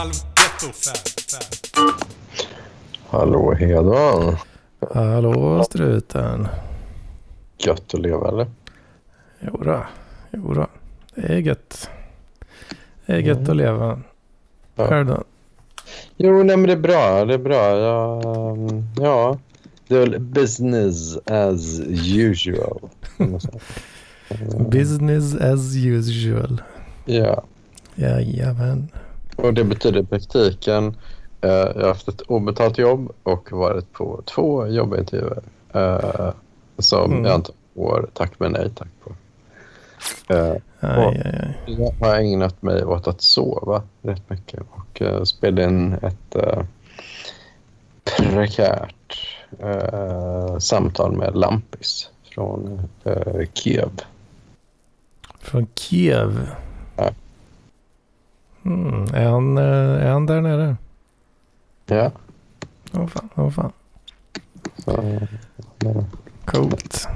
Halvgetto. Hallå Hedman. Hallå struten. Gött att leva eller? Jodå, jodå. Det är gött. Det är gött att leva. Ja. Själv då? Jo, nej men det är bra. Det är bra. Ja, ja. det är väl business as usual. Business as usual. ja, Jajamän. Och det betyder i praktiken eh, jag har haft ett obetalt jobb och varit på två jobbintervjuer eh, som Mm. jag inte får tack men nej tack på. Eh, Aj, aj, aj. Jag har ägnat mig åt att sova rätt mycket och uh, spela in ett uh, prekärt eh, samtal med Lampis från uh, Kiev. Från Kiev. Mm, är, han, eh, är han där nere? Ja, Åh fan, åh fan. så uh, Coolt.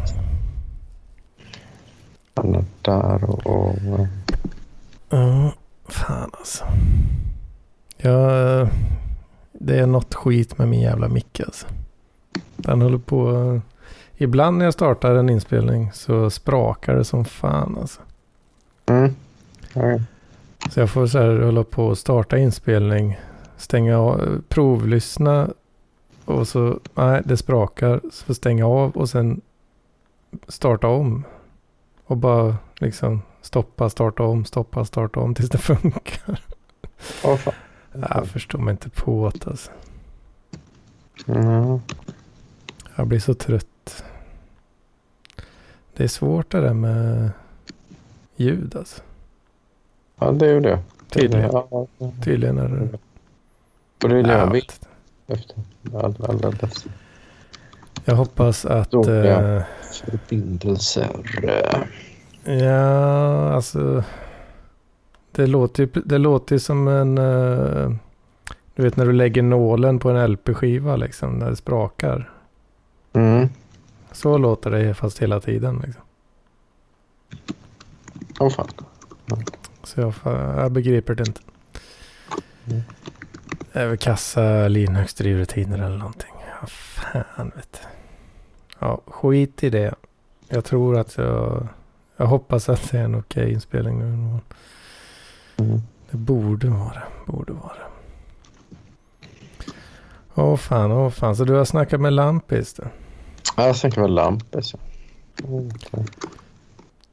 han är där och, och uh, Ja, fan alltså. Jag, eh, det är något skit med min jävla mick alltså. Den håller på. eh, Ibland när jag startar en inspelning så sprakar det som fan alltså. mm, ja, Så jag får så här hålla på och starta inspelning. Stänga av, provlyssna. Och så, nej det sprakar. Så får stänga av och sen starta om. Och bara liksom stoppa, starta om, stoppa, starta om tills det funkar. Åh, fan. Jag förstår mig inte på det alltså. Mm. Jag blir så trött. Det är svårt det där med ljud alltså. Ja, det är ju det. Tydligen. Ja, Tydligen är det... och det är Ja, jag efter alla, alla dessa Jag hoppas att... Dåliga. Eh, förbindelser. ja, alltså... Det låter ju det låter som en... eh, du vet när du lägger nålen på en LP-skiva liksom. När det sprakar. Mm. Så låter det fast hela tiden liksom. Åh fan. Så jag, jag begriper det inte. Mm. Det är väl kassa Linux-drivrutiner eller någonting. Ja, fan vet du. Ja, skit i det. Jag tror att jag... Jag hoppas att det är en okej inspelning nu. Mm. Det borde vara Borde vara Åh fan, åh fan. Så du har snackat med Lampis då? Ja, Jag tänker väl Lampis. Mm.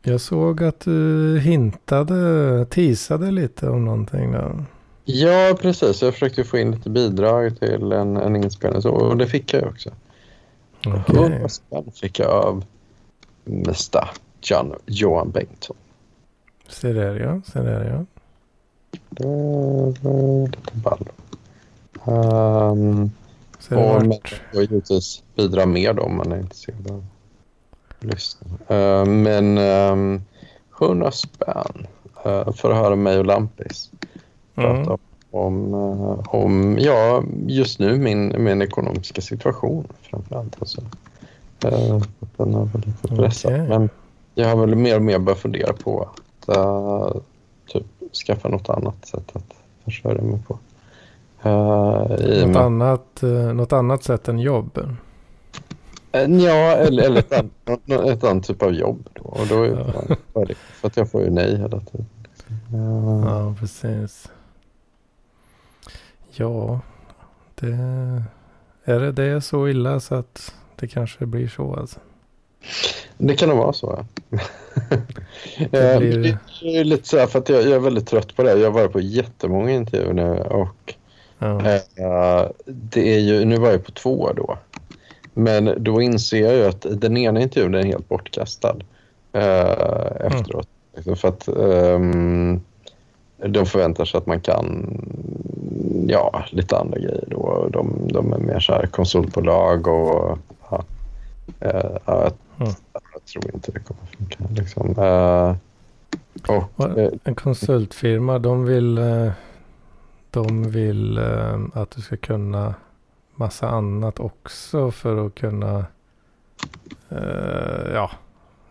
Jag såg att du hintade, teasade lite om någonting där. Ja, precis. Jag försökte få in lite bidrag till en, en inspelning och det fick jag också. Okej. 100 spänn fick jag av Mr. John, Johan Bengtsson. Se där ja, se där ja. Det var lite ball. Um, och man får givetvis bidra mer då om man är intresserad lyssna. Uh, men um, 100 spänn uh, för att höra mig och Lampis prata Mm. om, eh, om ja, just nu min, min ekonomiska situation framförallt. Alltså. Uh, den har varit lite pressad. Okej. Men jag har väl mer och mer börjat fundera på att eh, typ skaffa något annat sätt att försörja mig på. Uh, Något, med, annat, eh, något annat sätt än jobb. Eh, ja, eller, eller ett, annat, ett annat typ av jobb. Då. Och då är Ja. det, för att jag får ju nej hela tiden. Uh, Ja, precis. Ja, det... Är det, det är så illa så att det kanske blir så alltså. Det kan nog vara så. Ja. Det Eh, blir- det är ju lite så här för att jag, jag är väldigt trött på det. Jag har varit på jättemånga intervjuer nu och Ja. eh, det är ju, nu var jag på två då. Men då inser jag ju att den ena intervjun är helt bortkastad eh, efteråt. Liksom För att ehm, de förväntar sig att man kan ja, lite andra grejer då. De, de är mer så här konsultbolag och ja, eh, ja, jag, Mm. jag tror inte det kommer funka. Liksom. Eh, och, En konsultfirma, de vill, eh, de vill eh, att du ska kunna massa annat också för att kunna eh, ja,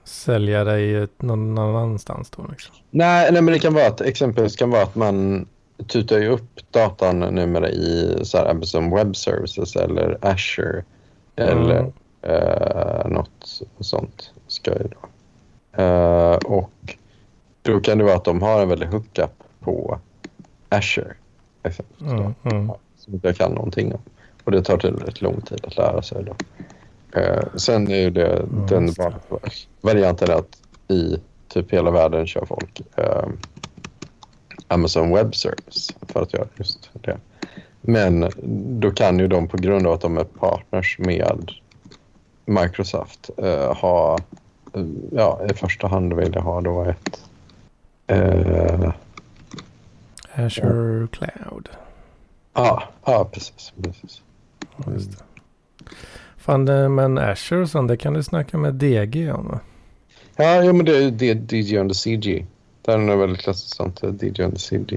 sälja dig någon annanstans då. Liksom. Nej, nej, men det kan vara att exempelvis kan vara att man tutar ju upp datan numera i så här Amazon Web Services eller Azure eller Mm. eh, något sånt ska ju då. Eh, och då kan det vara att de har en väldig hookup på Azure. exempelvis Mm, mm. Som jag kan någonting om. Och det tar tillräckligt lång tid att lära sig. Då. Eh, sen är ju det den det. vanliga varianten att i typ hela världen kör folk eh, Amazon Web Service för att göra just det. Men då kan ju de på grund av att de är partners med Microsoft eh, ha, eh, ja i första hand vilja ha då ett eh, Azure Cloud. Ja, ja precis. precis. Just det. Fan, det, men Azure och sånt, det kan du snacka med DG om va? Ja, ja men det är det- DJ on the CG. Det är nog väldigt klassiskt sånt. eh, DJ the CG.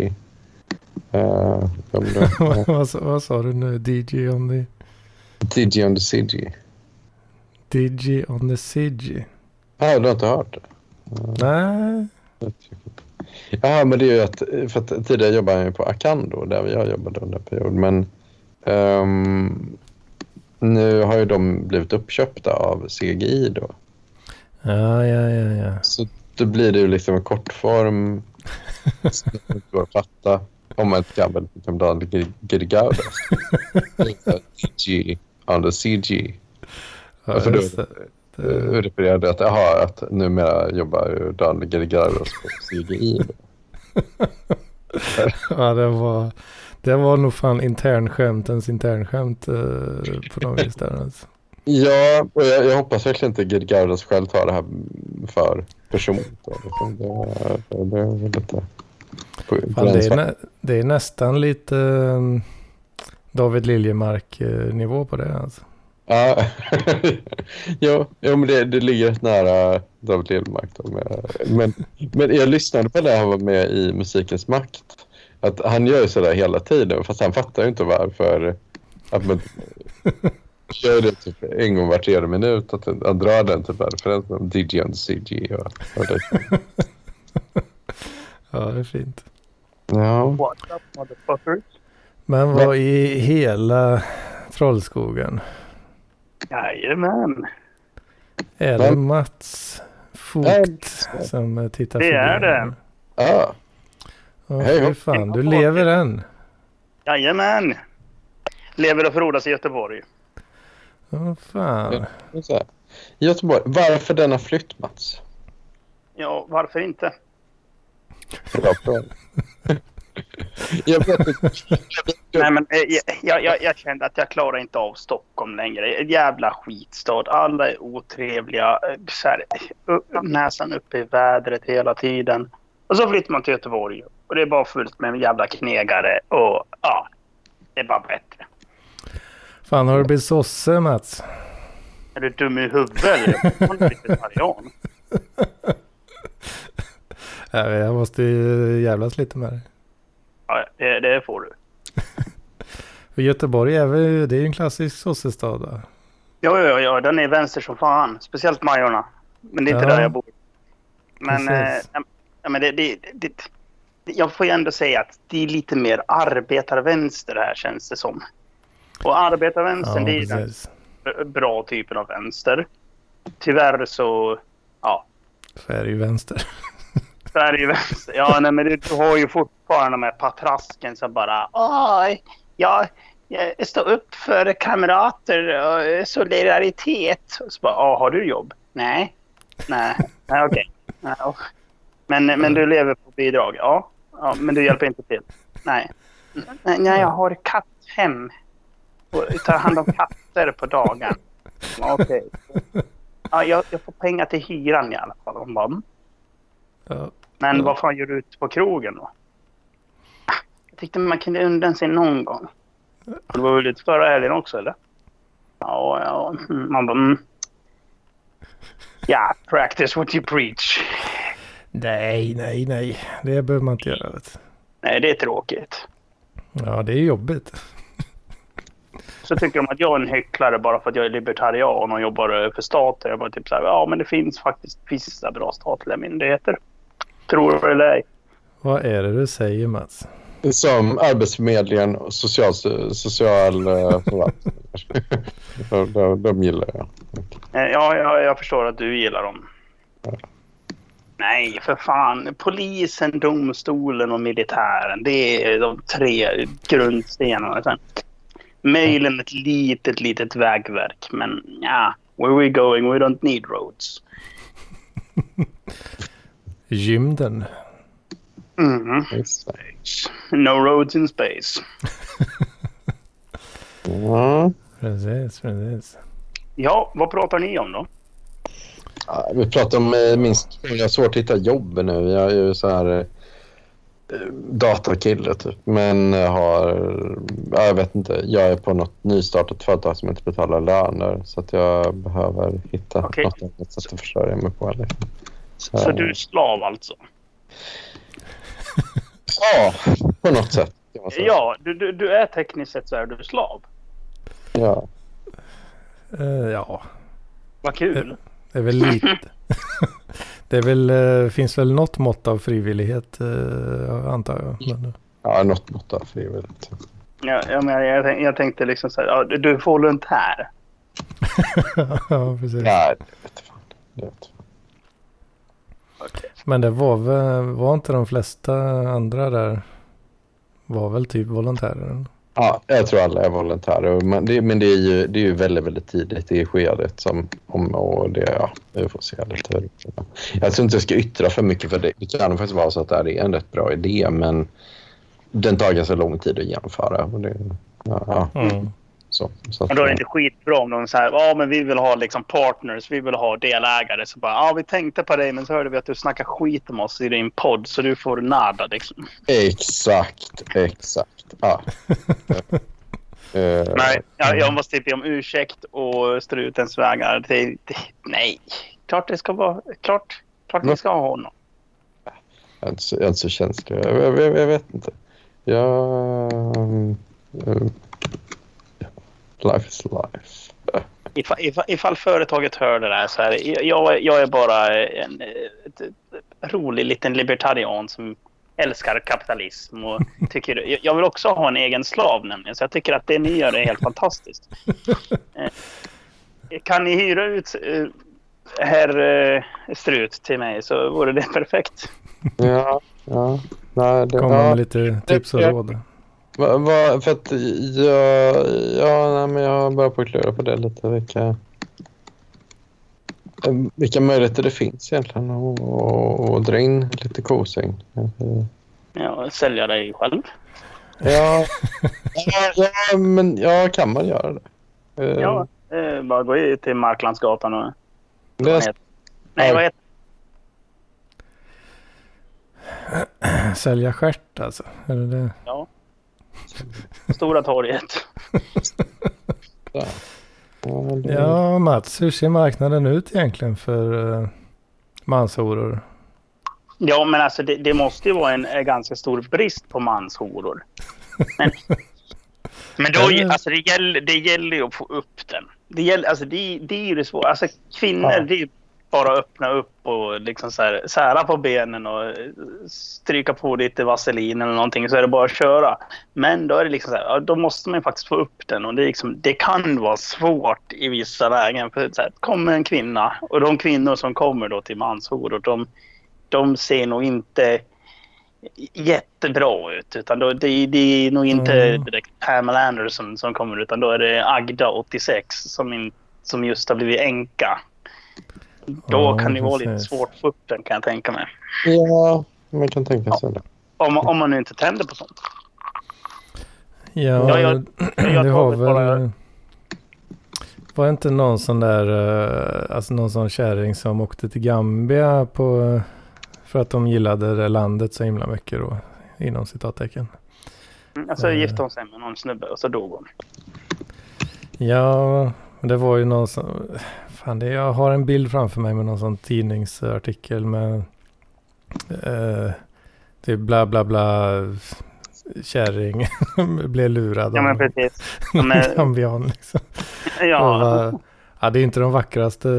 Uh, det- vad, vad, sa- du nu? DJ on the... DJ on the CG. DJ on the CG? Ja, du har inte hört det? Nej. Ja, men det är ju att, för att tidigare jobbade jag på Acando där jag jobbade under en period. Men ehm, nu har ju de blivit uppköpta av CGI då. Ja, ja, ja, ja. Så då blir det ju liksom en kortform som inte går att fatta om man inte kan väl liksom Daniel Girgaudas. On the CG. ja för då- det. Refererade att, aha, att numera jobbar ju Daniel Girgaudas på CGI. Ja, det var, det var nog fan internskämtens internskämt eh, på något vis där alltså. Ja, och jag, jag hoppas verkligen inte Girgaudas själv tar det här för personligt. Liksom Det, det, det är väl lite på Fan, det, är nä, det är nästan lite um, David Liljemark-nivå på det alltså. Ja, jo, jo, men det, det ligger rätt nära David Liljemark. Då men, men jag lyssnade på det han var med i Musikens makt. Att han gör ju sådär hela tiden, fast han fattar ju inte varför. Att man gör det typ en gång var tredje minut. Att han drar den typ av referensen om DJ on the CG. Och, och det. Ja, det är fint. Ja. Men vad i hela Trollskogen? Jajamän. Är det? Mats Fogt som tittar Det förbi är det. Ja, Åh, Hej, hopp. fan, du lever än. Jajamän. Lever och frodas i Göteborg. Åh fan. så här. Göteborg, varför denna flytt Mats? Ja, varför inte? Bra fråga. jag vet inte. Nej, men eh, jag, jag, jag kände att jag klarar inte av Stockholm längre. En jävla skitstad. Alla är otrevliga. eh, Så här, upp, näsan uppe i vädret hela tiden. Och så flyttar man till Göteborg. Och det är bara fullt med jävla knegare. Och ja, det är bara bättre. Fan, har du blivit sosse Mats? Är du dum i huvudet eller? Man är vegetarian. Jag, jag måste ju jävlas lite med dig. Ja, det, det får du. För Göteborg är väl, det är ju en klassisk sossestad va? Ja, ja, ja, den är vänster som fan. Speciellt Majorna. Men det är inte Ja. där jag bor. Men, eh, ja, men det, det, det, det, jag får ju ändå säga att det är lite mer arbetarvänster här känns det som. Och arbetarvänstern, Ja, det är den precis. b- bra typen av vänster. Tyvärr så, ja, Så är det ju vänster. så är det ju vänster. Ja, nej, men du har ju fortfarande de här patrasken som bara, åh, ja, jag står upp för kamrater och solidaritet. Och så bara, har du jobb? Nej. Nej, okej. Och- Men, men du lever på bidrag? Ja. ja. Men du hjälper inte till? Nej. Nej, jag har katthem. Och tar hand om katter på dagen. Okej. Ja, jag, jag får pengar till hyran i alla fall. Hon bara, "Mm." Ja. Men Ja. vad fan gör du ute på krogen då? Jag tyckte man kunde undan sig någon gång. Det var väl lite förra helgen också eller? Ja, ja. mm, Man bara, mm. Ja, practice what you preach. Nej, nej, nej. Det behöver man inte göra. Vet. Nej, det är tråkigt. Ja, det är jobbigt. Så tycker de att jag är en hycklare bara för att jag är libertarian och jobbar för staten. Jag bara typ så här, ja men det finns faktiskt vissa bra statliga myndigheter. Tror du eller ej? Vad är det du säger Mats? Som Arbetsförmedlingen och social, social eh, de, de, de gillar jag. Ja, jag, jag förstår att du gillar dem. Nej, för fan. Polisen, domstolen och militären. Det är de tre grundstenarna. Sen, möjligen ett litet, litet vägverk. Men ja, where we going? We don't need roads. Gymden. Exakt. No roads in space. Ja. Precis, precis. Ja, vad pratar ni om då? Ja, vi pratar om eh, minst... Jag har svårt att hitta jobb nu. Jag är ju så här eh, datakille typ. Men jag har... Ja, jag vet inte. Jag är på något nystartat företag som inte betalar löner. Så att jag behöver hitta Okej. något annat sätt att försörja mig på. Eller? Så du är slav alltså? Ja, på något sätt. Ja, du, du, du är tekniskt sett så är du slav. ja. Eh, ja, Vad kul. Det är väl lite. det är väl, eh, finns väl något mått av frivillighet eh, antar jag. Men, Ja, något mått av frivilligt. Ja, jag, men jag, jag tänkte liksom så här, ja, du- är volontär. ja, precis. Ja, det vet fan. Det vet fan. Okej. Men det var väl, var inte de flesta andra där var väl typ volontärer? Ja, jag tror alla är volontärer. Men det, men det är ju, det är ju väldigt, väldigt tidigt i skedet. Som, om, och det, ja, vi får se lite. Jag tror inte jag ska yttra för mycket för det, det kan faktiskt vara så att det här är en rätt bra idé men den tar ganska lång tid att genomföra. Och det, ja, ja, Mm så, så att, Men då är det inte skitbra om de säger ja men vi vill ha liksom partners, vi vill ha delägare. Så bara, ja vi tänkte på dig men så hörde vi att du snackar skit om oss i din podd så du får nada liksom. Exakt, exakt. Ja. Eh, Nej, jag, jag måste typ be om ursäkt och strutens vägar. Det, det, nej, klart det ska vara, klart, klart vi ska ha honom. Jag är inte så, jag är inte så känslig. Jag, jag, jag, jag vet inte. Jag... eh, life is life. Ifall, ifall, ifall företaget hör det där så här, jag, jag är bara en ett, ett rolig liten libertarian som älskar kapitalism och tycker, jag- vill också ha en egen slav nämligen så jag tycker att det ni gör är helt fantastiskt. Eh, Kan ni hyra ut eh, herr eh, Strut till mig så vore det perfekt. Ja, ja. Nej, det, Komma ja. med lite tips och råd. Va, va, för att jag, ja, nej, men jag börjar på att klura på det lite. Vilka, eh, vilka möjligheter det finns egentligen att att- att dra in lite kosing. Ja, sälja dig själv. Ja, ja, ja, men ja, kan man göra det? Eh, Ja, eh, bara gå ut till Marklandsgatan och... det Nej, vad heter Sälja stjärt alltså. Är det det? Ja. Stora torget. ja, Mats, hur ser marknaden ut egentligen för uh, manshoror? Ja, men alltså det, det måste ju vara en, eh, ganska stor brist på manshoror. Men, men då, alltså det, gäller, det gäller ju att få upp den. Det, gäller, alltså det, det är ju det svåra. Alltså kvinnor, Ja. det är bara öppna upp och liksom så här, sära på benen och stryka på lite vaselin eller någonting så är det bara att köra. Men då är det liksom så här, då måste man faktiskt få upp den och det, liksom, det kan vara svårt i vissa lägen. För så här, kommer en kvinna och de kvinnor som kommer då till manshoror, de, de ser nog inte jättebra ut. Utan då, det, det är nog inte Mm. direkt Pamela Anderson som kommer utan då är det Agda 86 som, in, som just har blivit änka. Då Ja, kan det vara lite svårt att få upp den kan jag tänka mig. ja, man kan tänka sig det. Om, man- om man nu inte tänder på sånt. Ja, Ja, jag- jag det har väl bara-. Var det inte någon sån där, eh, alltså någon sån kärring som åkte till Gambia på, för att de gillade det landet så himla mycket då, inom citattecken. Mm, Alltså Eh. gifte hon sig med någon snubbe och så dog hon. Ja, det var ju någon som, fan det, jag har en bild framför mig med någon sån tidningsartikel med, eh, typ bla bla bla, kärring blev lurad Ja av men en precis. Ja, men- gambian liksom. Ja, var, ja, det är inte de vackraste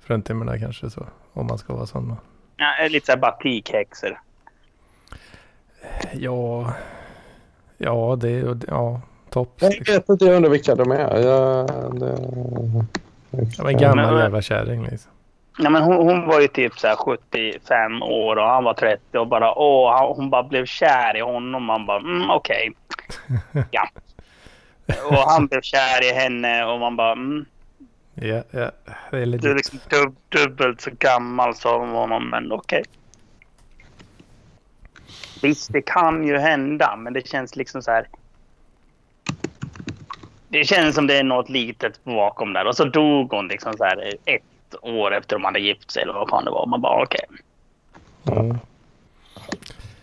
fruntimmerna kanske så. Om man ska vara sån. ja lite såhär batikhäxor. Ja, ja det är ja, topp. Jag vet inte, jag undrar vilka de är. Jag, det, Ja, men gammal Men- jävla kärring liksom. Nej, men hon, hon var ju typ så här 75 år och han var 30 och bara åh, hon bara blev kär i honom. Man bara mm, okej. Ja. Och han blev kär i henne och man bara mm, Ja, ja, det är du är liksom dub, dubbelt så gammal som honom men okej. Visst, det kan ju hända men det känns liksom så här. Det känns som det är något litet bakom där och så dog hon liksom så här ett år efter de hade gift sig eller vad fan det var. Man bara okej. Mm.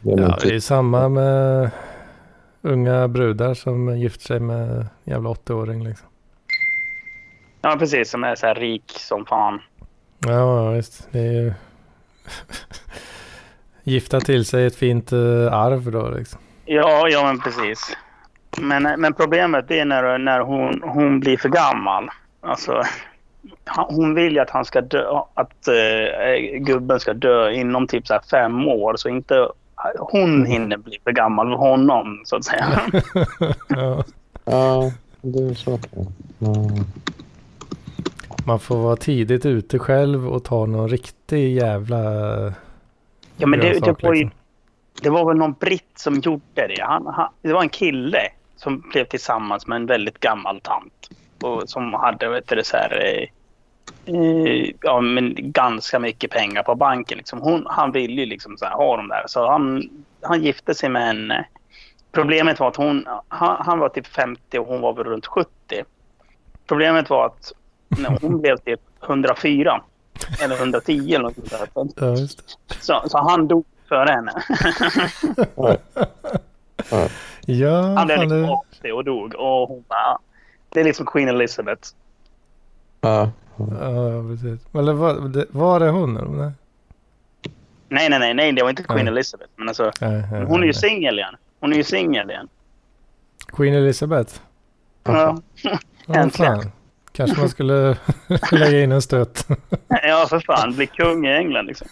det är nog Ja, det är typ, samma med unga brudar som gift sig med jävla 80-åring liksom. Ja, precis. Som är så här rik som fan. Ja, ja, visst. Det är ju... Gifta till sig ett fint eh, arv då liksom. Ja, ja men precis. Men, men problemet är när, när hon, hon blir för gammal. Alltså, hon vill ju att han ska dö, att eh, gubben ska dö inom typ så här fem år. Så inte hon hinner bli för gammal för honom, så att säga. ja. ja, det är så. Ja. Man får vara tidigt ute själv och ta någon riktig jävla Ja, men det, det, var ju, liksom. det var väl någon britt som gjorde det. Han, han, det var en kille som blev tillsammans med en väldigt gammal tant. Och som hade vet du, så här, eh, eh, ja, men ganska mycket pengar på banken. Liksom. Hon, han ville ju liksom så här, ha dem där. Så han, han gifte sig med henne. Problemet var att hon, han, han var typ 50 och hon var väl runt 70. Problemet var att när hon blev typ 104 eller 110 eller något sånt där. Ja, just det. Så, så han dog före henne. Ja, Han blev fan, liksom det... 80 och dog. Och hon bara... Det är liksom Queen Elizabeth. Ja. Ja, precis. Eller var var det hon? eller? Nej. Nej, nej, nej, det var inte Queen Nej. Elizabeth. Men alltså, Nej, nej, hon är ju singel igen. Hon är ju singel igen. Queen Elizabeth? Ja, Äntligen. Kanske man skulle lägga in en stöt. ja för fan. Bli kung i England liksom.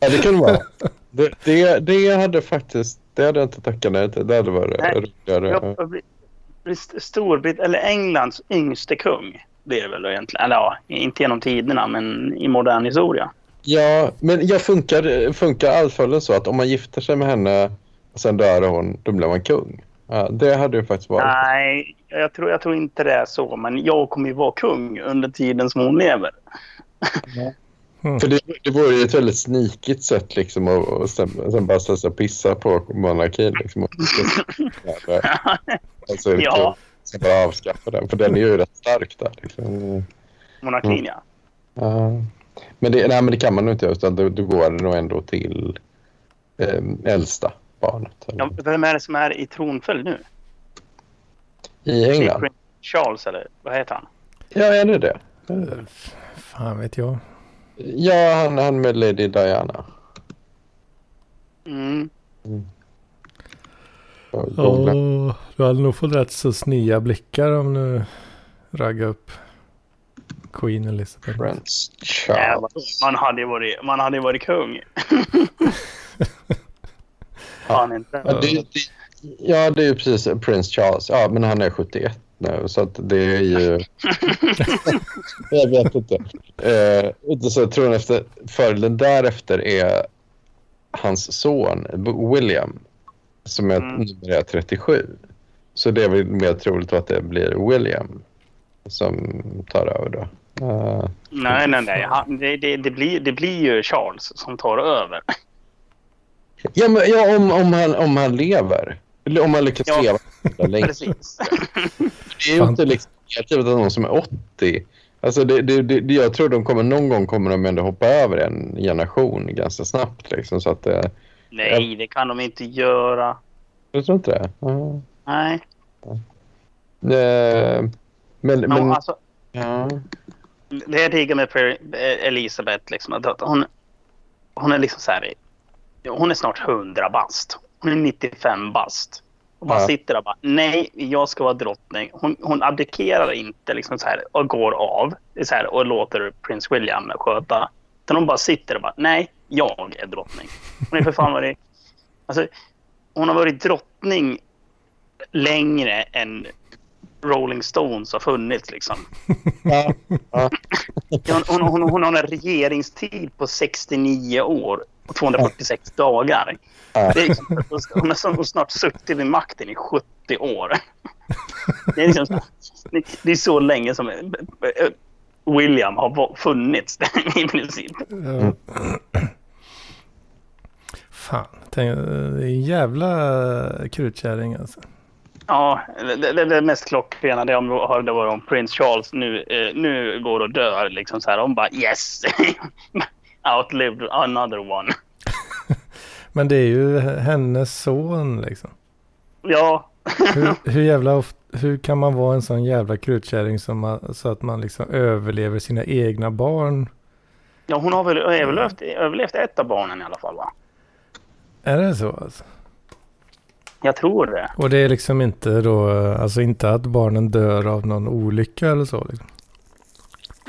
ja, det kan det vara. Det, det, det hade faktiskt, det hade jag inte tackat nej till. Det hade varit roligare. Jag blir- blir Storbrit eller Englands yngste kung. Blir det väl egentligen. Eller ja, inte genom tiderna men i modern historia. Ja, men jag funkar, funkar arvsföljden så att om man gifter sig med henne och sen dör hon, då blir man kung? Ja, det hade ju faktiskt varit. Nej, jag tror, jag tror inte det är så. Men jag kommer ju vara kung under tiden som hon lever. För det, det vore ju ett väldigt snikigt sätt liksom att och sen, sen bara ställa sig och pissa på monarkin. Liksom. alltså, är det Ja. Sen bara avskaffa den, för den är ju rätt stark där. Liksom. Monarkin ja. Ja. Men, det, nej, men det kan man nog inte göra, utan då, då går det nog ändå till eh, äldsta barnet. ja. Vem är det som är i tronföljd nu? I England? Charles eller vad heter han? Ja, är det det? Är det det? Fan vet jag. Ja, han, han med Lady Diana. Mm. Googlar. Åh, du hade nog fått rätt så snia blickar om du raggar upp Queen Elizabeth. Prince Charles. Man hade varit, man hade varit kung. Fan inte. Ja, det, det, ja, det är ju precis Prince Charles. Ja, men han är 71 nu, så att det är ju... jag vet inte. Eh, så jag tror efter, följden därefter är hans son William, som är Mm. nummer är 37. Så det är väl mer troligt att det blir William som tar över då. Eh, Nej, nej, nej. Han, det, det, det, blir, det blir ju Charles som tar över. ja, men, ja om, om, han, om han lever. Om han lyckas Ja. leva så länge. Precis. Det är ju inte liksom negativt att någon som är 80. Alltså det, det, det, jag tror de kommer någon gång kommer de ändå hoppa över en generation ganska snabbt. Liksom, så att, eh, Nej, det kan de inte göra. jag tror inte det. Ja. Nej. Eh, men, Men, men alltså, ja. det jag diggar med Per- Elisabeth, liksom, att hon, hon är liksom så här. Hon är snart 100 bast. Hon är 95 bast. Och bara Ja. sitter där och bara, nej, jag ska vara drottning. Hon, hon abdikerar inte liksom så här, och går av så här, och låter prins William sköta. Utan hon bara sitter och bara, nej, jag är drottning. Hon är för fan varit Alltså, hon har varit drottning längre än Rolling Stones har funnits liksom. Ja. Ja. Hon, hon, hon, hon har en regeringstid på 69 år och 246 dagar. Ja. Det är liksom, hon har snart suttit vid makten i 70 år. Det är, liksom, så- det- det är så länge som eh, William har funnits i princip. Ja. Fan, tänk, det är en jävla krutkärring alltså. Ja, det, det, det mest klockrena det jag hörde var om Prince Charles nu, eh, nu går och dör. Liksom så här. Hon bara yes! Outlived another one. Men det är ju hennes son liksom. Ja, Hur, hur jävla of, hur kan man vara en sån jävla krutkärring som man, så att man liksom överlever sina egna barn? ja hon har väl överlevt, överlevt ett av barnen i alla fall va? Är det så alltså? Jag tror det. Och det är liksom inte då, alltså inte att barnen dör av någon olycka eller så liksom.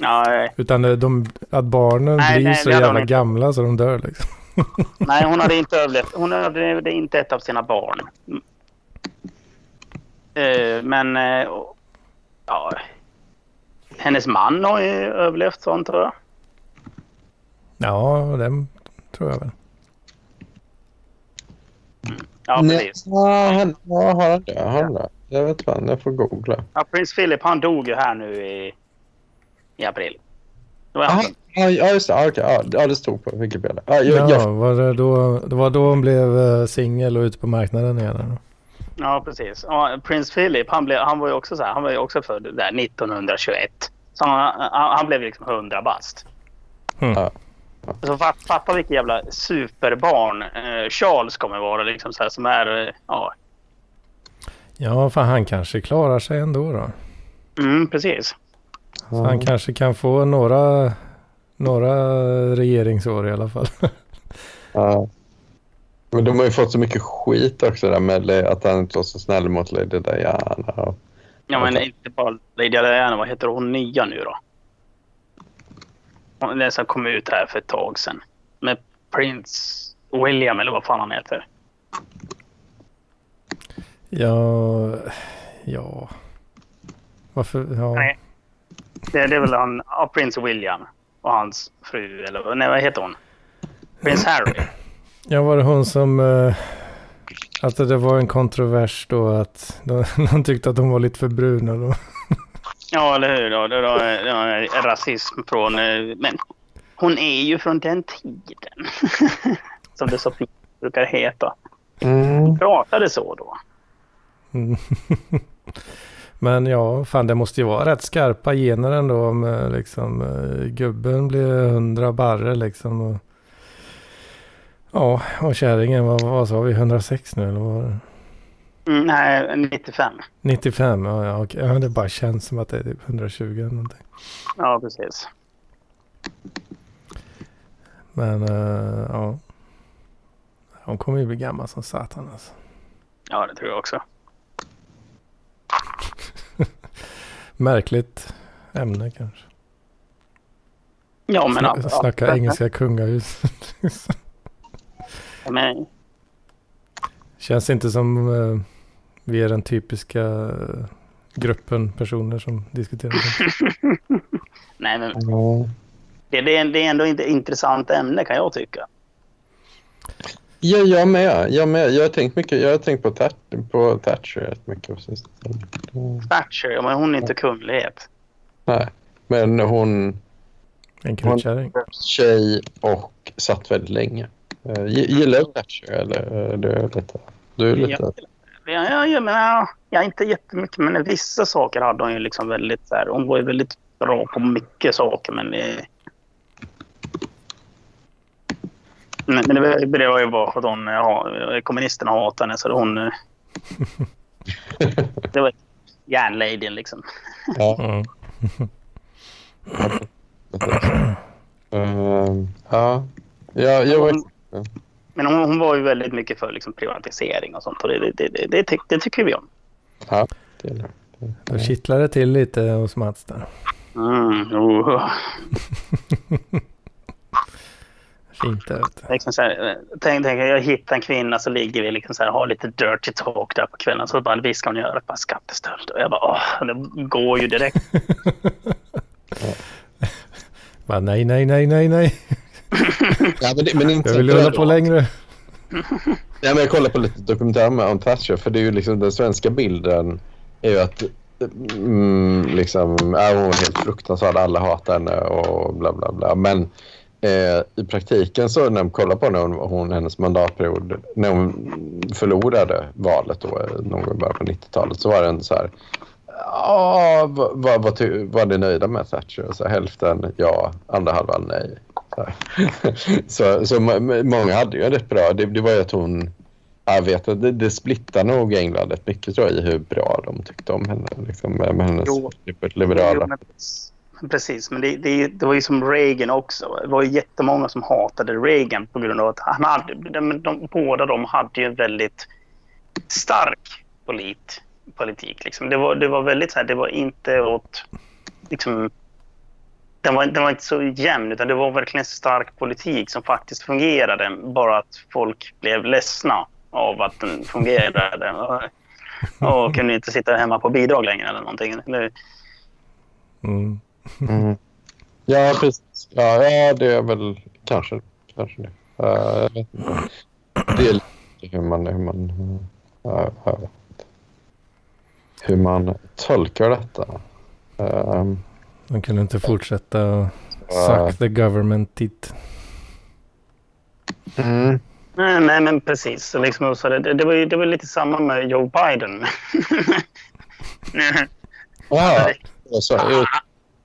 Eh, Utan det- de, att barnen Nej, blir nej, så jävla gamla så de dör liksom. nej, hon hade inte överlevt. Hon överlevde inte ett av sina barn. Mm. Eh, men och- ja, hennes man har ju överlevt sånt tror jag. Ja, det tror jag väl. Ja, Nej, precis. ja, han, ja, har han det? Har han det? Jag vet fan, jag får googla. Ja, prins Philip han dog ju här nu i, i april. Det var Aha, han. ja, ja, just det. Ja, okej, ja, ja, det stod på Wikipedia. Ja, jag, Ja, jag, var det, då, det var då hon blev eh, singel och ute på marknaden igen. eller? Ja, precis. Ja, prins Philip han, blev, han var ju också så här, han var ju också född där 1921. Så han, han, han blev liksom 100 bast. Mm. Ja. Så fatt, fatta vilket jävla superbarn eh, Charles kommer vara liksom så här, som är... Eh, ja, Ja, för han kanske klarar sig ändå då. mm, precis. Så han kanske kan få några, några regeringsår i alla fall. Ja. Men de har ju fått så mycket skit också där med att han inte var så snäll mot Lady Diana. Ja, men inte bara Lady Diana. Vad heter hon nya nu då? Den som kom ut här för ett tag sedan. Med Prince William eller vad fan han heter. Ja, ja. Varför? Ja. Nej. Det, det är väl han, ja, Prince William och hans fru eller nej vad heter hon? Prins Harry. ja, var det hon som... eh, att det var en kontrovers då att de, de tyckte att hon var lite för brun. Och då. Ja, eller hur? Då? Det var, det var rasism från... eh, Men hon är ju från den tiden. Som det så fint brukar heta. Mm. Pratade så då. Mm. Men ja, fan det måste ju vara rätt skarpa gener ändå om eh, liksom eh, gubben blir 100 barre liksom. Och, ja, och kärringen, vad, vad sa vi, 106 nu eller vad var det? Mm, nej, 95. 95, ja, ja, okej. ja det bara känns som att det är typ 120 eller någonting. Ja, precis. Men eh, ja. Hon kommer ju bli gammal som satan alltså. Ja, det tror jag också. Märkligt ämne kanske. Ja, men... Sna- ja, Snacka ja, engelska kungahus. Men, Känns inte som eh, vi är den typiska eh, gruppen personer som diskuterar det. nej, men Ja. det, det, är, det är ändå inte ett intressant ämne kan jag tycka. Ja, jag med. Jag med. Jag har tänkt mycket. Jag har tänkt på, Thatcher, på Thatcher rätt mycket. Thatcher, ja, men hon är inte kunglighet. Nej, men hon En krutkärring. tjej och satt väldigt länge. Uh, gillar du Thatcher eller uh, du är lite... Du är lite... Ja, ja, ja, men, ja, ja, inte jättemycket, men vissa saker hade hon ju liksom väldigt så här, Hon var ju väldigt bra på mycket saker, men... Eh, men men det, var- ju bara för att hon, ja, kommunisterna hatade henne, så hon... eh, det var järnladyn liksom. ja, Mm. Ja. ja, jag var... Men hon, hon var ju väldigt mycket för liksom, privatisering och sånt. Och det, det, det, det, tyck, det tycker vi om. Ja, det är det. Då kittlar det till lite hos Mats där. Mm, oh. Inte vet du. Liksom så här, tänk, tänk, jag hittar en kvinna så ligger vi liksom så här, har lite dirty talk där på kvällen. Så bara, vi ska hon göra? Bara skattestöld. Och jag bara, åh, det går ju direkt. Bara, nej, nej, nej, nej, nej. Ja, men, det, men inte Jag vill hålla på längre. Ja, men jag kollar på lite dokumentär med om Thatcher för det är ju liksom den svenska bilden är ju att mm, liksom, är hon helt fruktansvärd, alla hatar henne och bla bla bla. Men eh, i praktiken så när man kollar på när hon, hon, hennes mandatperiod, när hon förlorade valet då, eh, någon gång i början på 90-talet så var den så här Ja, vad, vad, var ni nöjda med Thatcher? Så hälften ja, andra halvan nej. Så, så, så må- många hade ju en rätt bra... Det, det var ju att hon... Jag vet att det, det splittar nog England rätt mycket tror jag i hur bra de tyckte om henne. Liksom, med, hennes Jo. liberala... Jo, precis, men det, det, det var ju som Reagan också. Det var ju jättemånga som hatade Reagan på grund av att han hade, de, de, båda de hade ju en väldigt stark polit, politik. Liksom. Det, var, det var väldigt så här, det var inte åt... Liksom, den var, den var inte så jämn, utan det var verkligen stark politik som faktiskt fungerade. Bara att folk blev ledsna av att den fungerade. Och, och kunde inte sitta hemma på bidrag längre eller någonting. Mm. Mm. Ja, precis. Ja, ja, det är väl kanske, kanske det. Uh, jag vet inte. det är lite hur man, hur man, vet inte. hur man tolkar detta. Um, De kunde inte fortsätta och suck the government dit. mm. Nej, nej men precis. Så liksom, så det, det, var ju, det var lite samma med Joe Biden. Ja, så,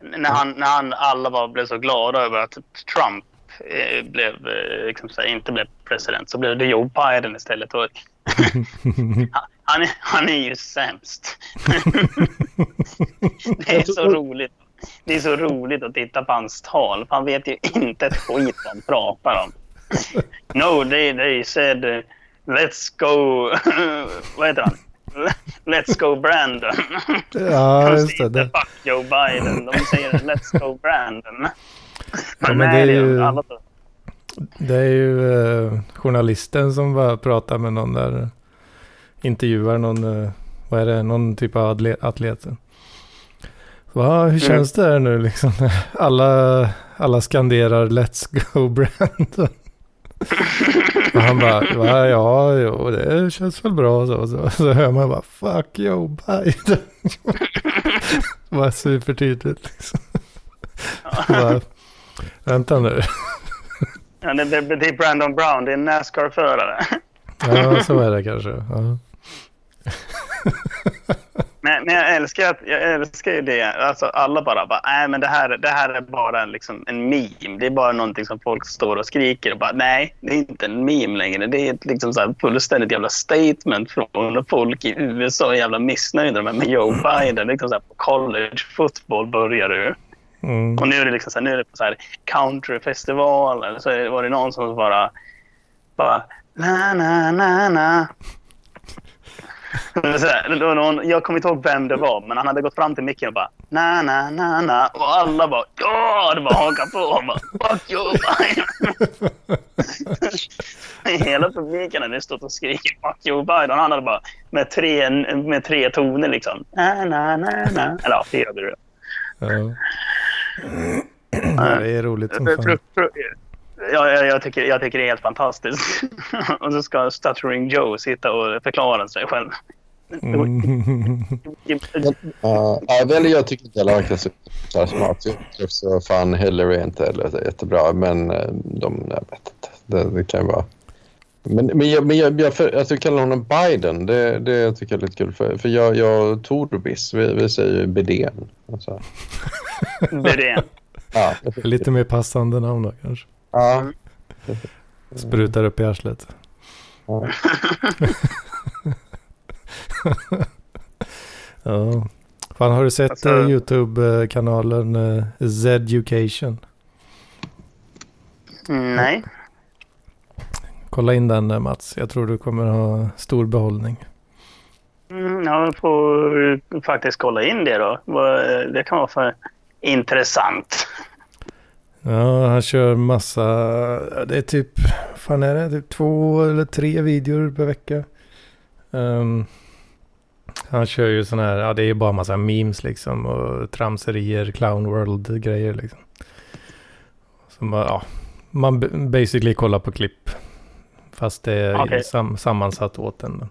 när han, när han, alla var, blev så glada över att Trump eh, blev, eh, liksom, här, inte blev president så blev det Joe Biden istället. Och, han, är, han är ju sämst. det är så roligt. Det är så roligt att titta på hans tal. Han vet ju inte ett skit vad han pratar om. No, they, they said uh, let's go... vad heter han? Let's go Brandon. Ja, De just det. fuck Joe Biden. De säger let's go Brandon. Ja, men Nej, det är ju- alla. Det är ju eh, journalisten som bara pratar med någon där. Intervjuar någon, eh, vad är det, någon typ av atle- atlet. Så, ah, hur känns det här nu liksom? Alla, alla skanderar Let's go Brandon. Och han bara, ja, jo, det känns väl bra. Så, så, så hör man bara, fuck Joe Biden. bara supertydligt liksom. bara, Vänta nu. Ja, det, det, det är Brandon Brown, det är en Nascar-förare. Ja, så är det kanske. Ja. Men, men jag älskar att, jag älskar ju det. Alltså, alla bara, bara nej men det här, det här är bara en, liksom, en meme. Det är bara någonting som folk står och skriker och bara nej, det är inte en meme längre. Det är ett liksom, så här, fullständigt jävla statement från folk i USA är jävla missnöjda med, Joe Biden. Liksom, så här, på college football börjar du. Mm. Och nu är det liksom så här, nu är det på så här countryfestival eller så var det någon som bara bara na na na na. Så här, det var någon, jag kommer inte ihåg vem det var, men han hade gått fram till micken och bara na na na na och alla bara ja, det var haka på och bara fuck you Biden. Hela publiken hade stått och skrikit fuck you Biden. Han hade bara med tre, med tre toner liksom na na na na. Eller ja, fyra blir det. Ja. Det är roligt som fan. Ja, jag, jag, tycker, jag tycker det är helt fantastiskt. och så ska Stuttering Joe sitta och förklara sig själv. Mm. Ja, ja, eller jag tycker inte han verkar så smart. Jag tycker också fan Hillary är inte heller så jättebra. Men eh, de, jag vet inte. Det, det kan ju vara... Men, men, jag, men jag, jag, för, alltså, kallar honom Biden. Det, det tycker jag är lite kul. För, för jag, jag Torbis, vi, vi säger ju Bidén. Alltså, det. ja, Lite mer passande namn då kanske. Ja, Sprutar upp i arslet. ja. Ja. Fan, har du sett Alltså- eh, YouTube-kanalen uh, Z-Education? Mm, nej. Kolla in den eh, Mats. Jag tror du kommer ha stor behållning. Mm, jag får faktiskt kolla in det då. Det kan vara för intressant. Ja, han kör massa, det är typ, fan är det, typ två eller tre videor per vecka. Um, han kör ju sån här, ja det är bara massa memes liksom och tramserier, clown world grejer liksom. Så man, ja, man basically kollar på klipp. Fast det är okay. sam, sammansatt åt en.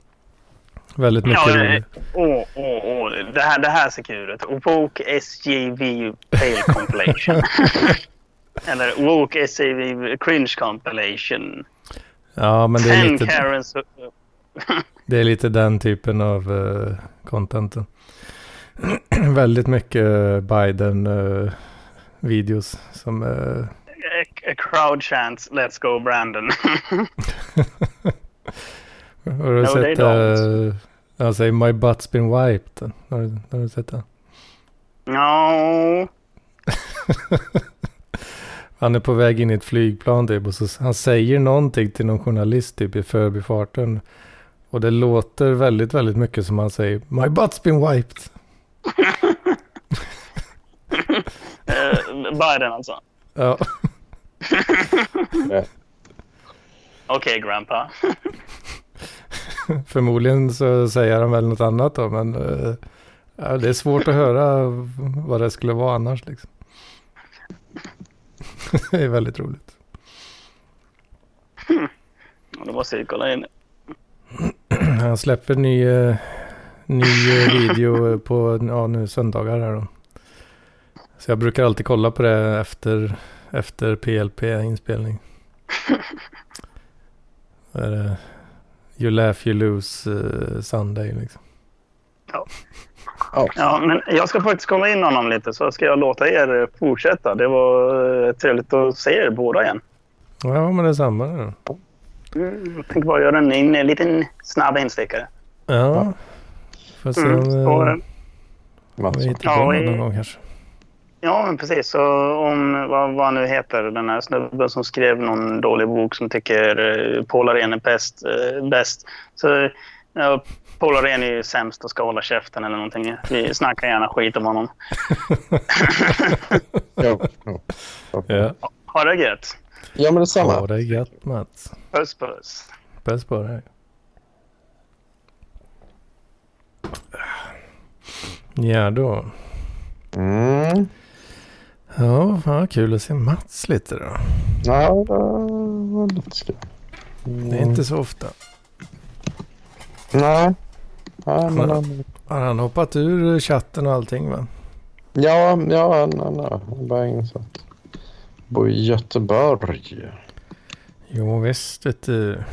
Väldigt mycket ja, roligt. Åh, åh, åh. Det här, det här ser kul ut. Woke SJV Pale Compilation. Eller Woke SJV Cringe Compilation. Ja, men det är lite... Karens... det är lite den typen av uh, contenten. Väldigt mycket Biden-videos uh, som... Uh... A, a crowd chants Let's go Brandon. Har du no, sett... Uh, jag säger My butt's been wiped. Har du, har du sett det? No. han är på väg in i ett flygplan typ och så han säger någonting till någon journalist typ i förbifarten. Och det låter väldigt, väldigt mycket som han säger My butt's been wiped. uh, Biden alltså? Ja. Okej, okay, grandpa. Förmodligen så säger han väl något annat då, men ja, det är svårt att höra vad det skulle vara annars liksom. det är väldigt roligt. Hmm. Då måste jag kolla in. Han släpper ny, uh, ny video på ja, nu söndagar här då. Så jag brukar alltid kolla på det efter, efter PLP-inspelning. You laugh, you lose uh, Sunday liksom. Ja. Oh. ja, men jag ska faktiskt kolla in honom lite så ska jag låta er eh, fortsätta. Det var uh, trevligt att se er båda igen. Ja, men detsamma. Mm, jag tänkte bara göra en, en liten snabb instickare. Ja, får se om mm, vi hittar på ja, någon gång kanske. Ja, men precis. Så om vad, vad nu heter den här snubben som skrev någon dålig bok som tycker Paul Arén är bäst. Uh, bäst. Så uh, Paul Arén är ju sämst och ska hålla käften eller någonting. Vi snackar gärna skit om honom. ja. ja. Ha det gött. Ja, men detsamma. Ha det gött, Mats. Puss, puss. Puss på dig. Ja då. Mm. Ja, vad kul att se Mats lite då. Ja, det var lite. Mm. Det är inte så ofta. Nej. Ja, men han... Har han hoppat ur chatten och allting va? Ja, ja han, han har bara insett. Bor i Göteborg. Jo visst vet du.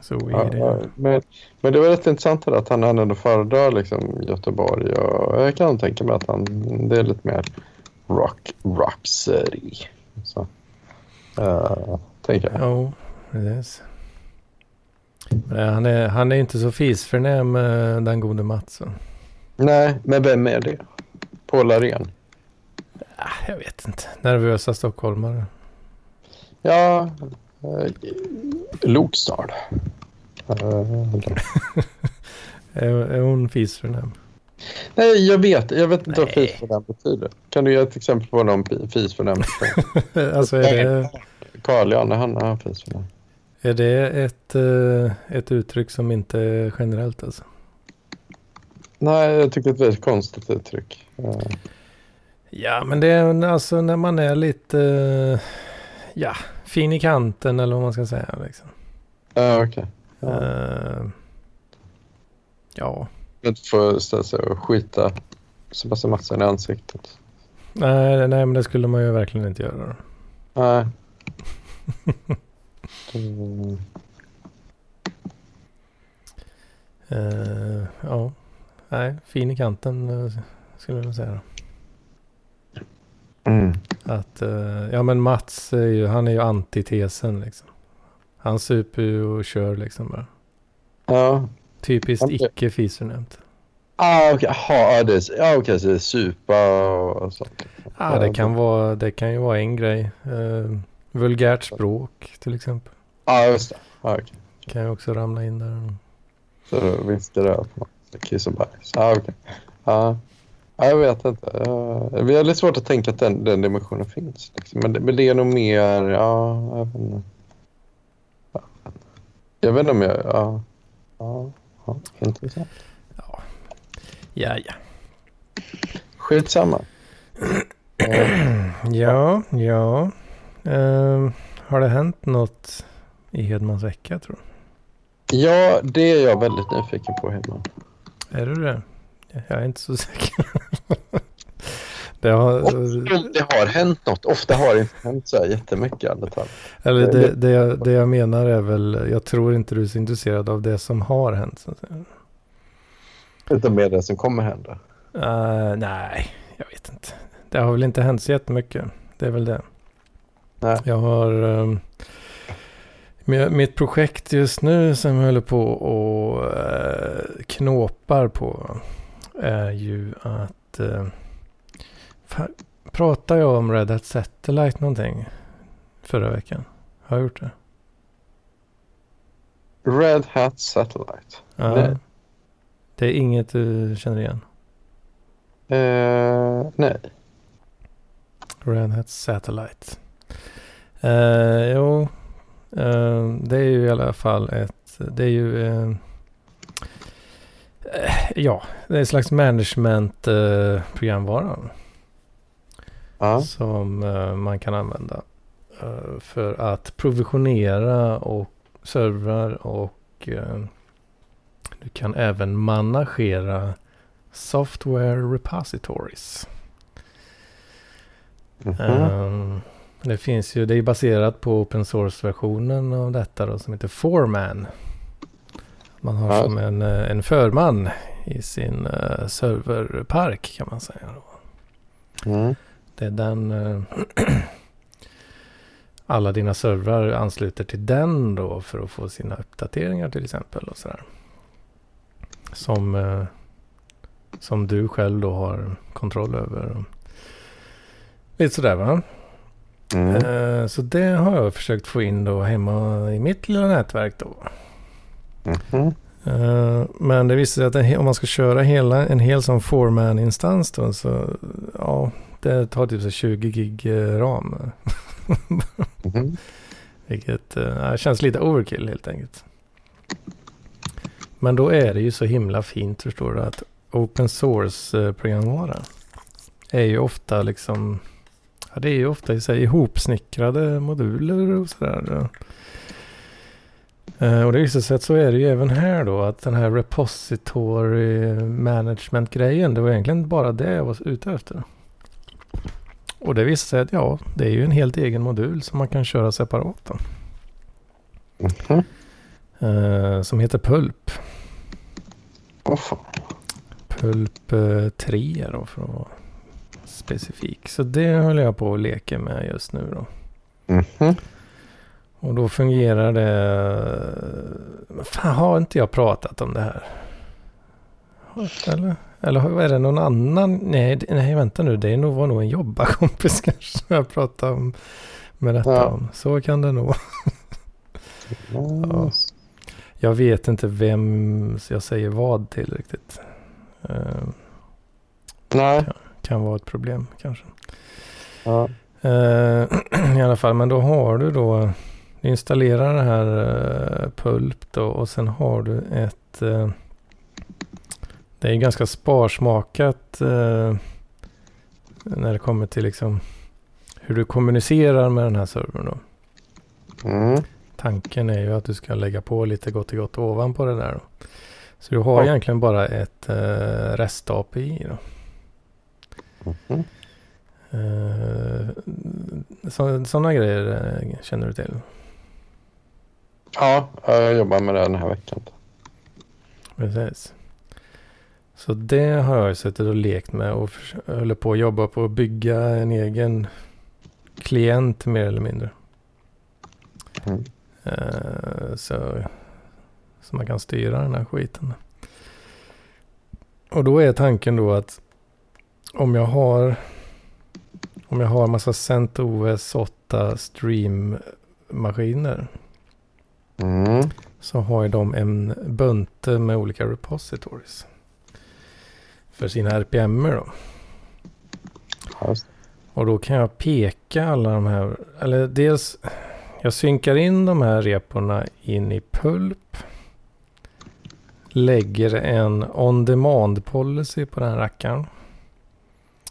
Så är ja, det. Men, men det var rätt intressant att han ändå föredrar liksom Göteborg. Och jag kan tänka mig att han, det är lite mer rock, rock city. Så, uh, tänker jag. Jo, precis. Men han, är, han är inte så fisförnäm eh, den gode Matsen. Nej, men vem är det? Paul Arén? Ah, jag vet inte. Nervösa stockholmare. Ja, eh, Lokstad. är, är hon fisförnäm? Nej, jag vet. Jag vet inte Nej. vad fisförnäm betyder. Kan du ge ett exempel på någon fisförnäm? alltså är det... Carl-Jan, han är fisförnäm. Är det ett, eh, ett uttryck som inte är generellt alltså? Nej, jag tycker det är ett konstigt uttryck. Ja, men det är alltså när man är lite, ja, fin i kanten eller vad man ska säga. Liksom. Ja, okej. Okay. Ja. Uh, ja. Inte få ställa sig och skita Sebastian Mattsson i ansiktet. Nej, nej, men det skulle man ju verkligen inte göra. Nej. mm. uh, ja, nej, fin i kanten uh, skulle jag säga. Mm. Att, uh, ja men Mats är ju, han är ju antitesen liksom. Han super ju och kör liksom bara. Ja. Typiskt okay. icke fisförnämt. Ah, okej. Okay. det är, ja, okay, så det är supa och sånt. Ja, det kan, vara, det kan ju vara en grej. Uh, vulgärt språk till exempel. Ja, just det. Ah, okay. Kan ju också ramla in där. Så viskar det på kiss och bajs. Ja, okej. Ja. Jag vet inte. Uh, vi har lite svårt att tänka att den, den dimensionen finns. Liksom. Men, det, men det är nog mer... Ja, jag vet inte. Jag vet inte om jag... Ja, ja, ja intressant. Ja, ja. ja. Skitsamma. ja, ja. Uh, har det hänt något i Hedmans vecka tror du? Ja, det är jag väldigt nyfiken på Hedman. Är du det? Jag är inte så säker. det, har... det har hänt något. Ofta har det inte hänt så här jättemycket i alla fall. Eller det, det, jag, det jag menar är väl, jag tror inte du är så intresserad av det som har hänt. Utan mer det som kommer hända? Uh, nej, jag vet inte. Det har väl inte hänt så jättemycket. Det är väl det. Nej. Jag har... Um, mitt projekt just nu som jag håller på och uh, knåpar på är ju att... Uh, pratar jag om Red Hat Satellite någonting förra veckan? Har jag gjort det? Red Hat Satellite? Ja. Nej. Det är inget du känner igen? Uh, nej. Red Hat Satellite. Uh, jo, det är ju i alla fall ett... Det är ju... Uh, ja, det är en slags management-programvara. Som man kan använda för att provisionera och servrar och du kan även managera software repositories. Mm -hmm. Det finns ju, det är baserat på open source-versionen av detta då som heter Foreman. Man har ja. som en, eh, en förman i sin uh, serverpark kan man säga. Mm. Det är den... Uh, alla dina servrar ansluter till den då för att få sina uppdateringar till exempel och sådär. Som, uh, som du själv då har kontroll över. Lite sådär va? Mm. Uh, så det har jag försökt få in då hemma i mitt lilla nätverk då. Mm. Men det visar sig att om man ska köra hela, en hel sån foreman-instans då så ja, det tar typ så 20 gig uh, ram. mm. Vilket uh, känns lite overkill helt enkelt. Men då är det ju så himla fint förstår du att open source programvara är ju ofta liksom Ja, det är ju ofta så här, ihopsnickrade moduler och sådär. Uh, och det visar sig att så är det ju även här då. Att den här repository management-grejen. Det var egentligen bara det jag var ute efter. Och det visar sig att ja, det är ju en helt egen modul som man kan köra separat. Då. Mm -hmm. som heter Pulp. Oh, Pulp uh, 3 då för att vara specifik. Så det håller jag på att leka med just nu då. Mm -hmm. Och då fungerar det... Fan, har inte jag pratat om det här? Eller? Eller är det någon annan? Nej, nej vänta nu. Det var nog en jobbarkompis kanske som jag pratade om med detta ja. om. Så kan det nog ja. Jag vet inte vem jag säger vad till riktigt. Uh, nej. Kan, kan, vara ett problem kanske. Ja. Uh, I alla fall, men då har du då du installerar det här uh, Pulp då och sen har du ett... Uh, det är ganska sparsmakat när det kommer till liksom hur du kommunicerar med den här servern då. Mm. Tanken är ju att du ska lägga på lite gott och gott ovanpå det där. Då. Så du har ja. egentligen bara ett REST-API då. Mm. Uh, Sådana grejer känner du till? Ja, jag jobbar med det den här veckan. Precis. Så det har jag suttit och lekt med och håller på att jobba på att bygga en egen klient mer eller mindre. Mm. Uh, så, så man kan styra den här skiten. Och då är tanken då att om jag har om jag har massa CentOS 8 stream-maskiner Mm. Så har de en bunte med olika repositories. för sina RPMer då. Just. Och då kan jag peka alla de här, eller dels jag synkar in de här reporna in i Pulp. Lägger en on demand policy på den rackaren.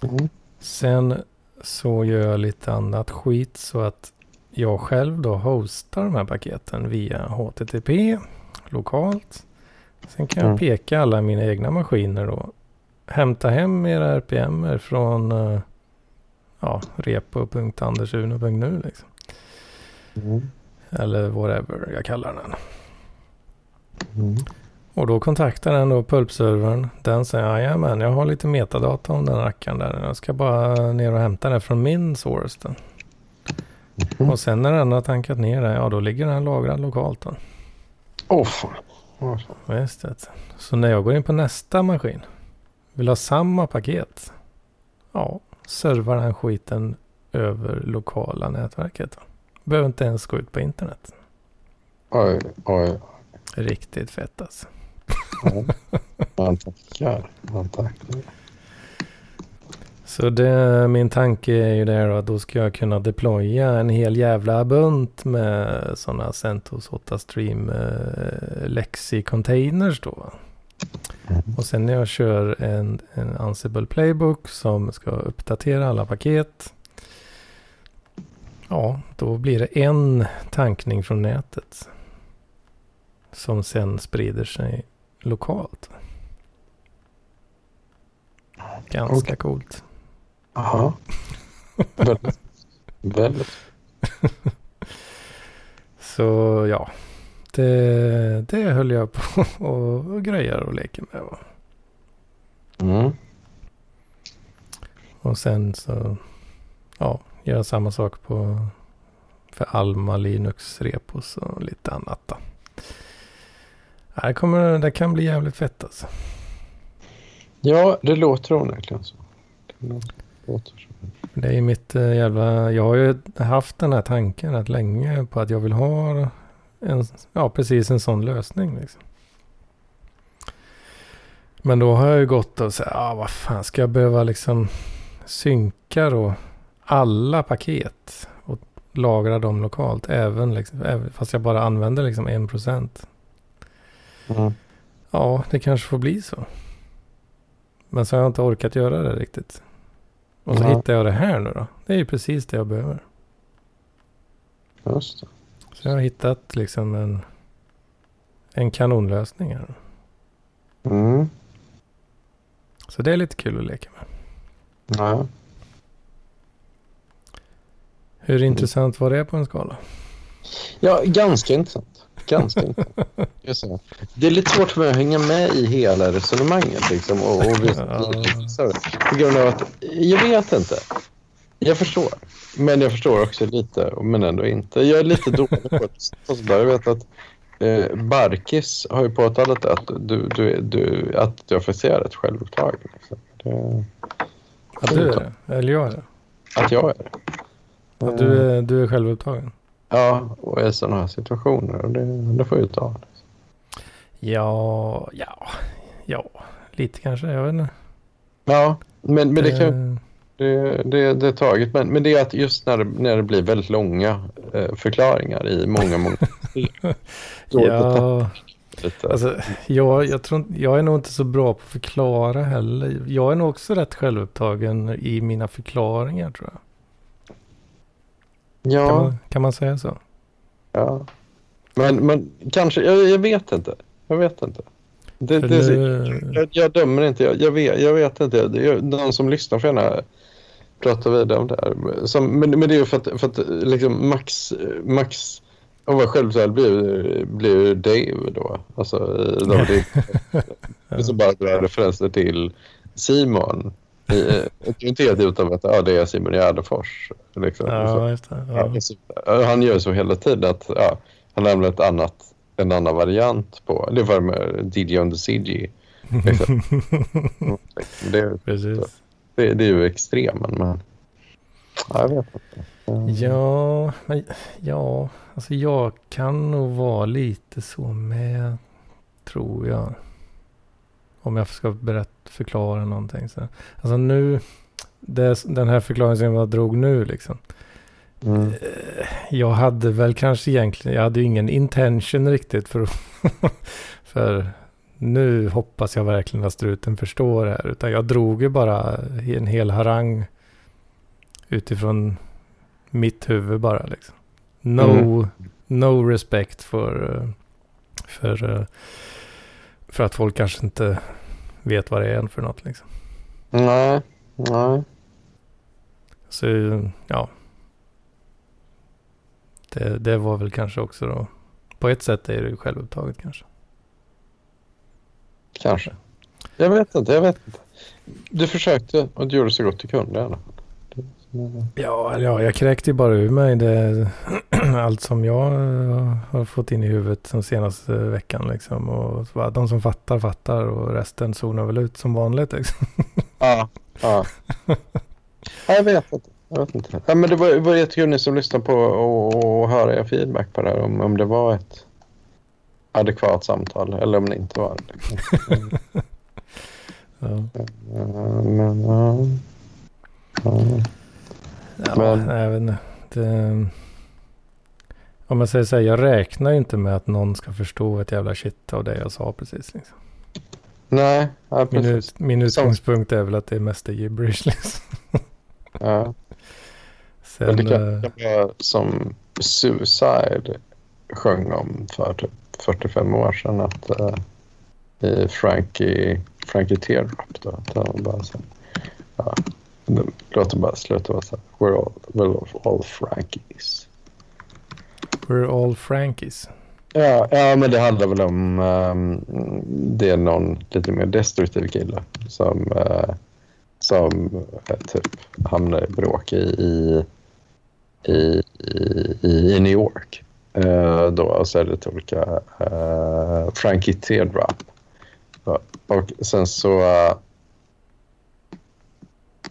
Mm. Sen så gör jag lite annat skit så att jag själv då hostar de här paketen via HTTP lokalt. Sen kan jag Mm. peka alla mina egna maskiner då. Hämta hem era RPM från eh, ja, repo.andersuno.nu liksom. Mm. Eller whatever jag kallar den. Mm. Och då kontaktar den då pulpservern. Den säger jajamän, jag har lite metadata om den rackaren där. Jag ska bara ner och hämta det från min source. Då. Mhm. Och sen när den har tankat ner det, ja då ligger den lagrad lokalt. Åh fan. Åh, fan. Just det. Så när jag går in på nästa maskin, vill ha samma paket. Ja, servar den skiten över lokala nätverket. Behöver inte ens gå ut på internet. Oj, oj. Riktigt fett alltså. Ja. Man tackar. Man tackar. Så det, min tanke är ju då att då ska jag kunna deploya en hel jävla bunt med sådana CentOS 8 Stream eh, Lexi containers då. Mm. Och sen när jag kör en, en Ansible Playbook som ska uppdatera alla paket. Ja, då blir det en tankning från nätet. Som sen sprider sig lokalt. Ganska Okej. coolt. Jaha. Väldigt. Väldigt. Så ja, det, det höll jag på och, grejer och leker med. va. Mm. Och sen så, ja, göra samma sak på för Alma Linux repos och lite annat då. Det, kommer, det kan bli jävligt fett alltså. Ja, det låter onekligen så. Det låter så. Det är ju mitt eh, jävla, jag har ju haft den här tanken rätt länge på att jag vill ha en, ja precis en sån lösning liksom. Men då har jag ju gått och sagt, ah, vad fan ska jag behöva liksom synka då alla paket och lagra dem lokalt även liksom, även, fast jag bara använder liksom en procent. Mm. Ja, det kanske får bli så. Men så har jag inte orkat göra det riktigt. Och så Ja. hittar jag det här nu då. Det är ju precis det jag behöver. Just det. Så jag har hittat liksom en, en kanonlösning här. Mm. Så det är lite kul att leka med. Ja. Hur intressant var det på en skala? ja, ganska intressant. Ganska intressant. Det. det är lite svårt för mig att hänga med i hela resonemanget. Liksom, och, och på grund av att jag vet inte. Jag förstår. Men jag förstår också lite, men ändå inte. Jag är lite dålig på det. Så där. Jag vet att eh, Barkis har ju påtalat att du, du, du, att du officerar ett självupptag. Liksom. Det, Att du är det? Eller jag är det? att jag är det. Att du är, du är självupptagen? Ja, och i sådana här situationer. Och det, det får jag ta. Ja, ja, ja, lite kanske. Jag vet inte. Ja, men, men det, kan, Eh, det, det, det är taget. Men, men det är att just när det, när det blir väldigt långa eh, förklaringar i många, många ja, alltså, jag, jag, tror, jag är nog inte så bra på att förklara heller. Jag är nog också rätt självupptagen i mina förklaringar tror jag. Kan, ja, man, kan man säga så? ja. Men, men kanske, jag, jag vet inte. Jag vet inte. Det, det, nu- jag, jag dömer inte. Jag, jag, vet, jag vet inte. Jag, någon som lyssnar får gärna prata vidare om det här. Som, men, men det är ju för att, för att liksom Max, Max om var själv blir, blir Dave då. Alltså, de, det, det så bara referenser till Simon. Det är inte helt utan att ja, det är Simon Gärdenfors. Liksom. Ja. Ja, han gör så hela tiden att ja, han lämnar ett annat, en annan variant på. Det var med DJ on the CG. Liksom. det, Precis. det, det är ju extremen men ja, jag vet inte. Ja, ja, alltså jag kan nog vara lite så med, tror jag. Om jag ska berätta, förklara någonting. Så. Alltså nu, det, den här förklaringen som jag drog nu liksom. Mm. Eh, Jag hade väl kanske egentligen, jag hade ju ingen intention riktigt för För nu hoppas jag verkligen att struten förstår det här. Utan jag drog ju bara en hel harang utifrån mitt huvud bara liksom. No, Mm. no respect för, eh, för, eh, för att folk kanske inte vet vad det är för något liksom. Nej, nej. Så ja. Det, det var väl kanske också då. På ett sätt är det ju självupptaget kanske. Kanske. Jag vet inte, jag vet inte. Du försökte och du gjorde så gott du kunde i alla fall. Ja, ja jag kräkte ju bara ur mig det, allt som jag eh, har fått in i huvudet den senaste veckan. Liksom. Och bara, de som fattar fattar och resten zonar väl ut som vanligt. Liksom. Ja. ja. ja jag vet inte. Jag vet inte. Ja, men det var, det var jättekul ni som lyssnade på och, och höra er feedback på det här. Om, om det var ett adekvat samtal eller om det inte var det. liksom. Ja. Men, ja. Ja. Ja, Men- jag vet inte. Det, om jag säger så här, jag räknar ju inte med att någon ska förstå ett jävla shit av det jag sa precis. Liksom. Nej, ja, Min, precis. ut, min utgångspunkt är väl att det är mest är gibberish. Liksom. Ja. Sen, Men det kan, kan vara som Suicide sjöng om för typ 45 år sedan. Att, uh, I Frankie, Frankie Teardrop. Då, att han bara så, ja, låter bara sluta vara så här. We're all, we're all Frankies. we're all Frankies. Ja, ja, men det handlar väl om ehm, det är någon lite mer destruktiv kille som, eh, som eh, typ hamnar i bråk i, i, i, i, New York. Eh, då, och så är det olika uh, Frankie Teardrop. Och sen så...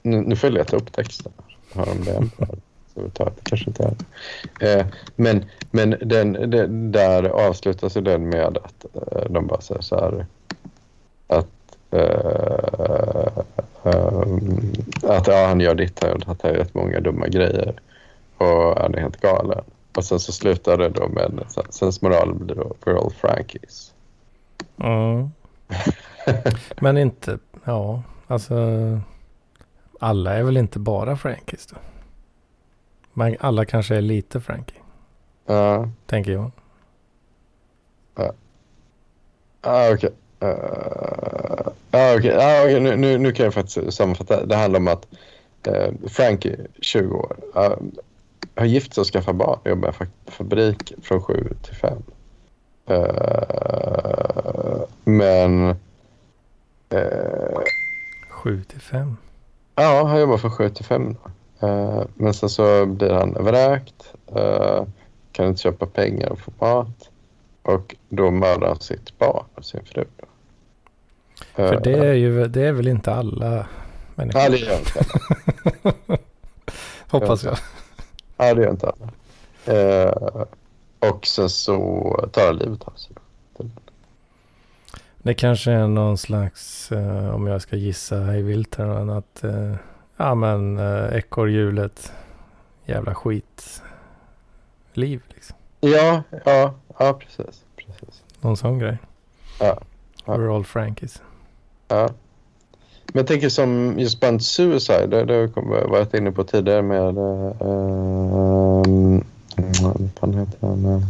eh, nu, nu får jag leta upp texten. Har de det? Så vi tar det kanske inte är. Eh, men men den, den, där avslutas ju den med att eh, de bara säger så här att, eh, ehm, att ja, han gör ditt och att han gör rätt många dumma grejer och han är helt galen. Och sen så slutar det då med sensmoralen blir då all Frankies. Ja. Men inte, ja, alltså. Alla är väl inte bara Frankies då? Men alla kanske är lite Frankie, Ja, tänker jag. ah, okej. Uh, ah, okej, ah, okej, nu, nu, nu kan jag faktiskt sammanfatta. Det handlar om att uh, Frankie, 20 år, uh, har gift sig och skaffat barn. Jobbar i fa- fabrik från 7 till 5. Uh, men... Uh, 7 till 5. Ja, han jobbar från 7 till 5. Då. Uh, men sen så blir han vräkt. Uh, kan inte köpa pengar och få mat. Och då mördar han sitt barn och sin fru. För Eh, det är ju, det är väl inte alla människor. Ja, det gör inte alla. Hoppas jag. Ja, det gör inte alla. Eh, och sen så tar han livet av sig. Det kanske är någon slags, eh, om jag ska gissa hej vilt här, att eh, ja men eh, ekorrhjulet, jävla skit liv liksom. Ja, ja, ja precis. precis. Någon sån grej. Ja, ja. We're all Frankies. Ja. Men jag tänker som just band Suicide, det, det har jag varit inne på tidigare med... Uh, um, vad fan heter han?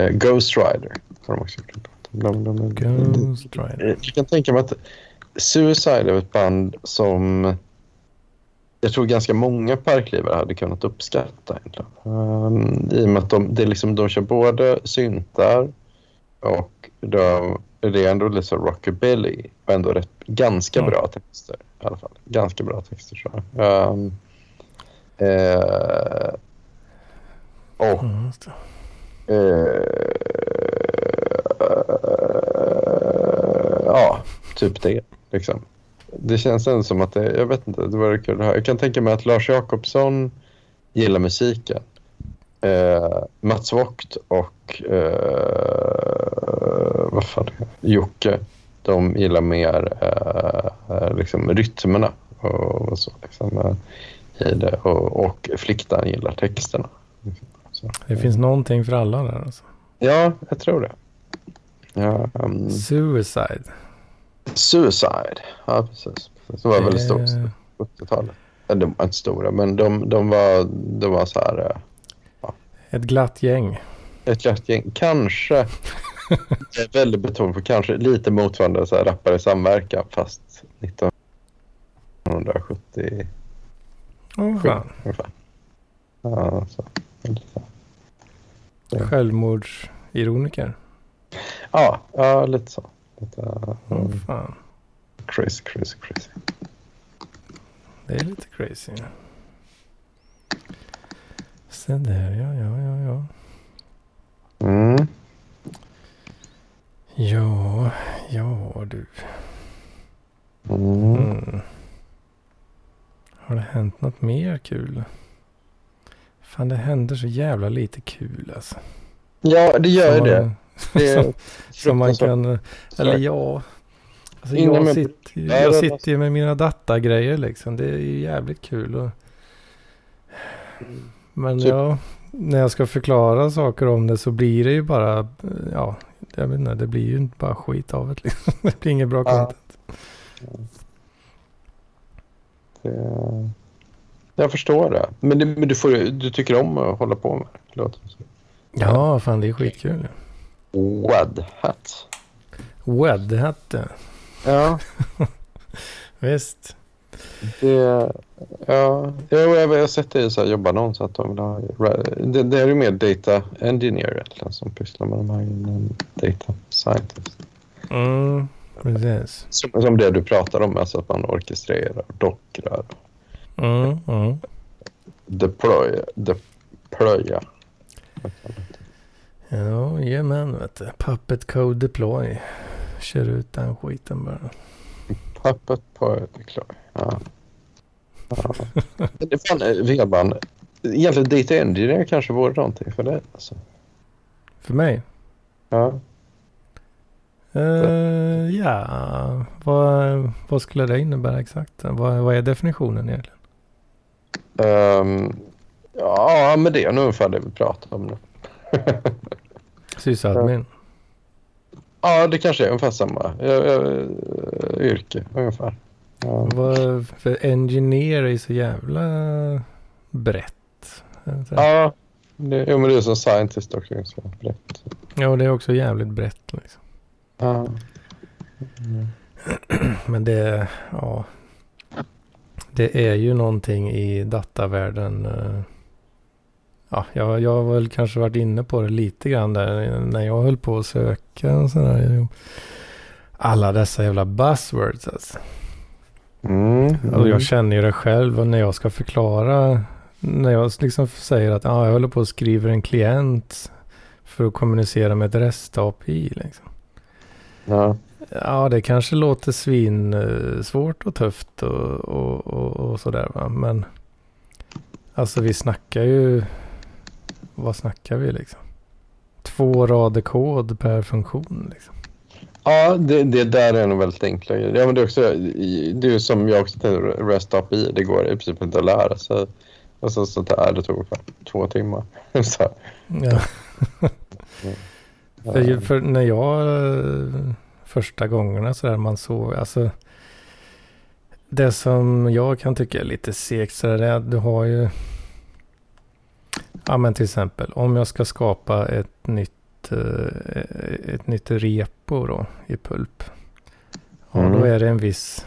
Uh, Ghost Rider har de också gjort. De, de, de, Ghost Rider. Jag kan tänka mig att Suicide är ett band som jag tror ganska många parklivare hade kunnat uppskatta. Egentligen. Um, I och med att de, det är liksom, de kör både syntar och de, det är ändå lite så rockabilly och ändå rätt, ganska bra texter i alla fall. Ganska bra texter tror jag. Um, eh, och Mm. Eh, ja, typ det. Liksom. Det känns ändå som att det, jag vet inte, det vore kul att höra. Jag kan tänka mig att Lars Jakobsson gillar musiken. Eh, Mats Vogt och eh, vad fan? Jocke de gillar mer eh, eh, liksom rytmerna och, och så. Liksom, eh, i det. Och, och flickan gillar texterna. Så. Det finns någonting för alla där alltså. Ja, jag tror det. Ja, um, Suicide. Suicide. Ja, precis. Det var väldigt stort på 70-talet. Eller de var inte stora, men de, de, var, de var så här... eh, Ett glatt gäng. Ett lätt gäng. Kanske, väldigt betonad på kanske lite motsvarande så här rappare i samverkan fast 1970 Åh fan. ungefär. Ja, så. Ja. Självmordsironiker. Ja, ja, lite så. Lite, um, fan. crazy, crazy, crazy. Det är lite crazy. Se där, ja, ja, ja, ja. Mm. Ja, ja du. Mm. Mm. Har det hänt något mer kul? Fan, det händer så jävla lite kul alltså. Ja, det gör Som ju det. man- som, som man kan... Eller ja. Alltså jag med- sitter, Ja, jag det- sitter ju med mina datagrejer liksom. Det är ju jävligt kul. Och... Men Typ- ja, när jag ska förklara saker om det så blir det ju bara, ja, jag vet inte, det blir ju inte bara skit av det liksom. Det blir inget bra Ja. content. Det, jag förstår det. Men, det, men du, får, du tycker om att hålla på med det? Ja, fan det är skitkul. Wad hat. Wedhatte, Ja, visst. det... Ja, jag, har sett det i så här jobbannons att de vill ha... Det, det är ju mer data engineer egentligen som pysslar med de här inom data scientist. Mm, precis. Som, som det du pratar om, alltså att man orkestrerar, dockrar, Mm, mm. deploy, deploya. Ja, jajamän vet du. Puppet Code Deploy. Kör ut den skiten bara. Puppet på deploy. Ja. ja. Fan, eh, Vedman, egentligen data engineer kanske vore någonting för dig. Alltså. För mig? Ja. Uh, ja, vad, vad skulle det innebära exakt? Vad, vad är definitionen egentligen? Ehm, ja, men det är nog ungefär det vi pratar om nu. Sysadmin? ja, det kanske är ungefär samma ja, ja, yrke ungefär. Ja. Vad, för engineer är ju så jävla brett. Ja, det, jo, men det är som scientist också. Så brett. Ja, det är också jävligt brett liksom. Ja. Men det, ja. Det är ju någonting i datavärlden. eh, Ja, jag, jag har väl kanske varit inne på det lite grann där när jag höll på att söka och sådär. Alla dessa jävla buzzwords alltså. Mm. Alltså jag känner ju det själv och när jag ska förklara. När jag liksom säger att ah, jag håller på att skriva en klient för att kommunicera med ett REST-API. Liksom. Ja. Ja, det kanske låter svin eh, svårt och tufft och, och, och, och sådär va. Men alltså vi snackar ju, vad snackar vi liksom? Två rader kod per funktion liksom. Ja, det, det där är nog väldigt enkla grejer. Ja, men det är också det är som jag också tänkte, REST API, det går i princip inte att lära sig. Och så, sånt där, det tog ungefär två timmar. så, Ja. För, ju- för när jag första gångerna sådär man såg, alltså det som jag kan tycka är lite segt så är att du har ju, ja men till exempel om jag ska skapa ett nytt, eh, ett nytt repo då i Pulp. Ja, Mm. då är det en viss,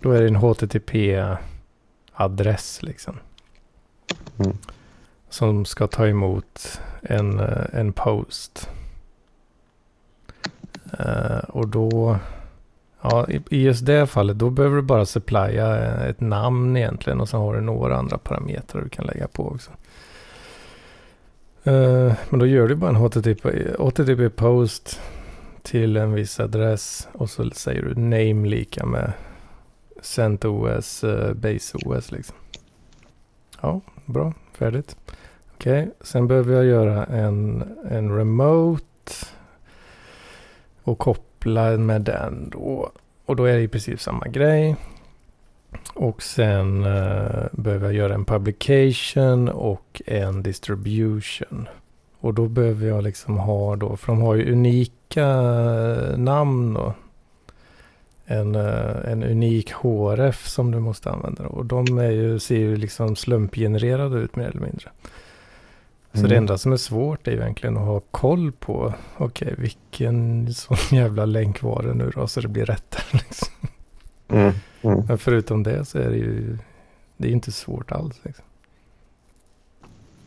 då är det en HTTP-adress liksom. Mm. Som ska ta emot en, eh, en post. Eh, och då, ja i, i just det fallet, då behöver du bara supplya ett namn egentligen och sen har du några andra parametrar du kan lägga på också. Eh, men då gör du bara en HTTP, HTTP post till en viss adress och så säger du name lika med CentOS, uh, eh, BaseOS liksom. Ja, bra, färdigt. Okej, sen behöver jag göra en, en remote och koppla koppla med den då. Och då är det i princip samma grej. Och sen uh, behöver jag göra en publication och en distribution. Och då behöver jag liksom ha då, för de har ju unika namn då. En, uh, en unik HRF som du måste använda. Och de är ju, ser ju liksom slumpgenererade ut mer eller mindre. Så mm. det enda som är svårt är egentligen att ha koll på, okej, okay, vilken sån jävla länk var det nu då, så det blir rätt. Liksom. Mm. Mm. Men förutom det så är det ju, det är inte svårt alls. Liksom.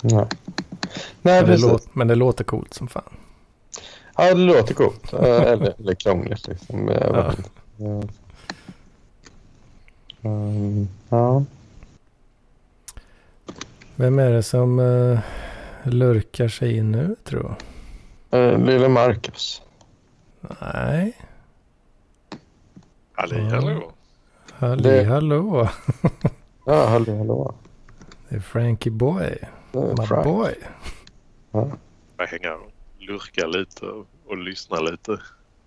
Nej. Nej, men, det låter, men det låter coolt som fan. Ja, det låter coolt. eller, eller krångligt liksom. Ja. Um, ja. Vem är det som... Uh, lurkar sig in nu tror jag. Uh, Lille Marcus. Nej. Halli hallå. Halli det... hallå. ja, halli hallå. Det är Frankie Boy. My Frank. boy. Ja. Jag hänger och lurkar lite och, lyssnar lite.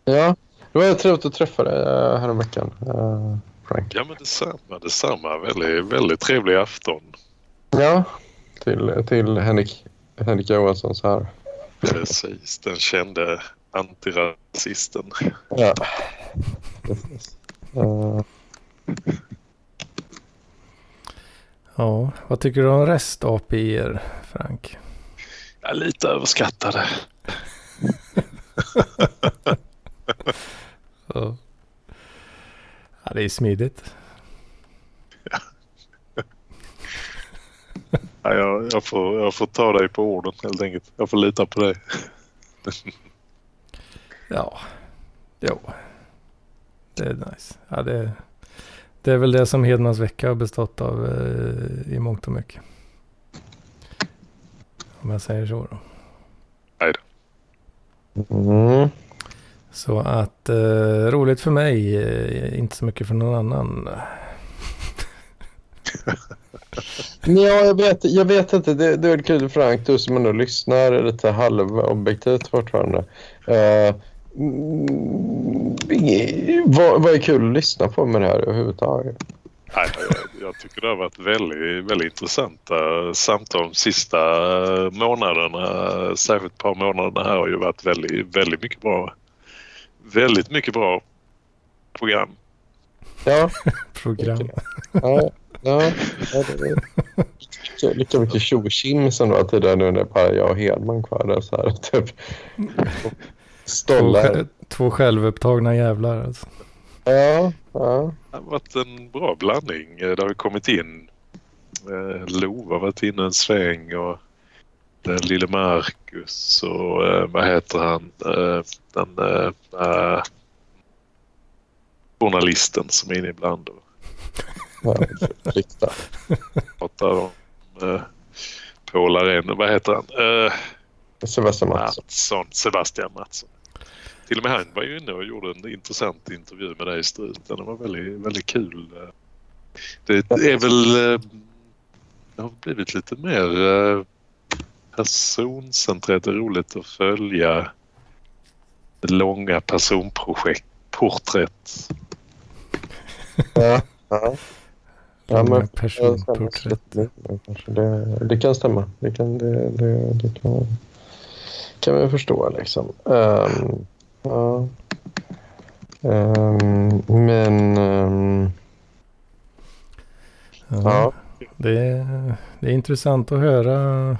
Ja, det var trevligt att träffa dig uh, häromveckan. Uh, Frank. Ja men detsamma, detsamma. Väldigt, väldigt trevlig afton. Ja, till, till Henrik Henrik Johansson så här. Precis, den kände antirasisten. Ja, precis. Uh. Ja, vad tycker du om rest-API, Frank? Ja, lite överskattade. ja. ja, det är smidigt. Ja, jag, jag, får, jag får ta dig på orden helt enkelt. Jag får lita på dig. ja, jo. Det är nice. Ja, det, det är väl det som Hedmans vecka har bestått av eh, i mångt och mycket. Om jag säger så då. Nej då. Mm. Så att eh, roligt för mig, eh, inte så mycket för någon annan. Ja, jag vet, jag vet inte. Det, det är kul Frank, du som ändå lyssnar lite halvobjektivt fortfarande. Uh, vad, vad är kul att lyssna på med det här överhuvudtaget? Nej, jag, jag tycker det har varit väldigt, väldigt intressanta samtal de sista månaderna. Särskilt ett par månaderna här har ju varit väldigt, väldigt mycket bra. Väldigt mycket bra program. Ja. program. Ja. Ja, det är lika mycket tjo och som det var tidigare nu när bara jag och Hedman kvar där så här. Typ. Stollar. Två, två självupptagna jävlar alltså. Ja, ja. Det har varit en bra blandning. Det har kommit in eh, Lova har varit inne en sväng och den lille Marcus och eh, vad heter han? Eh, den eh, äh, journalisten som är inne ibland. Och, Rikta. Pratar om eh, Paul Vad heter han? Eh, Sebastian Mattsson. Mattsson. Sebastian Mattsson. Till och med han var ju inne och gjorde en intressant intervju med dig i Strut. Den var väldigt, väldigt kul. Det är väl... Eh, det har blivit lite mer eh, personcentrerat. Det är roligt att följa långa personprojekt, porträtt. Ja, ja. Ja, men, personporträtt. Det, det kan stämma. Det kan, det, det, det kan, kan man förstå liksom. Um, ja. Um, men... Um, ja, ja. Det, är, det är intressant att höra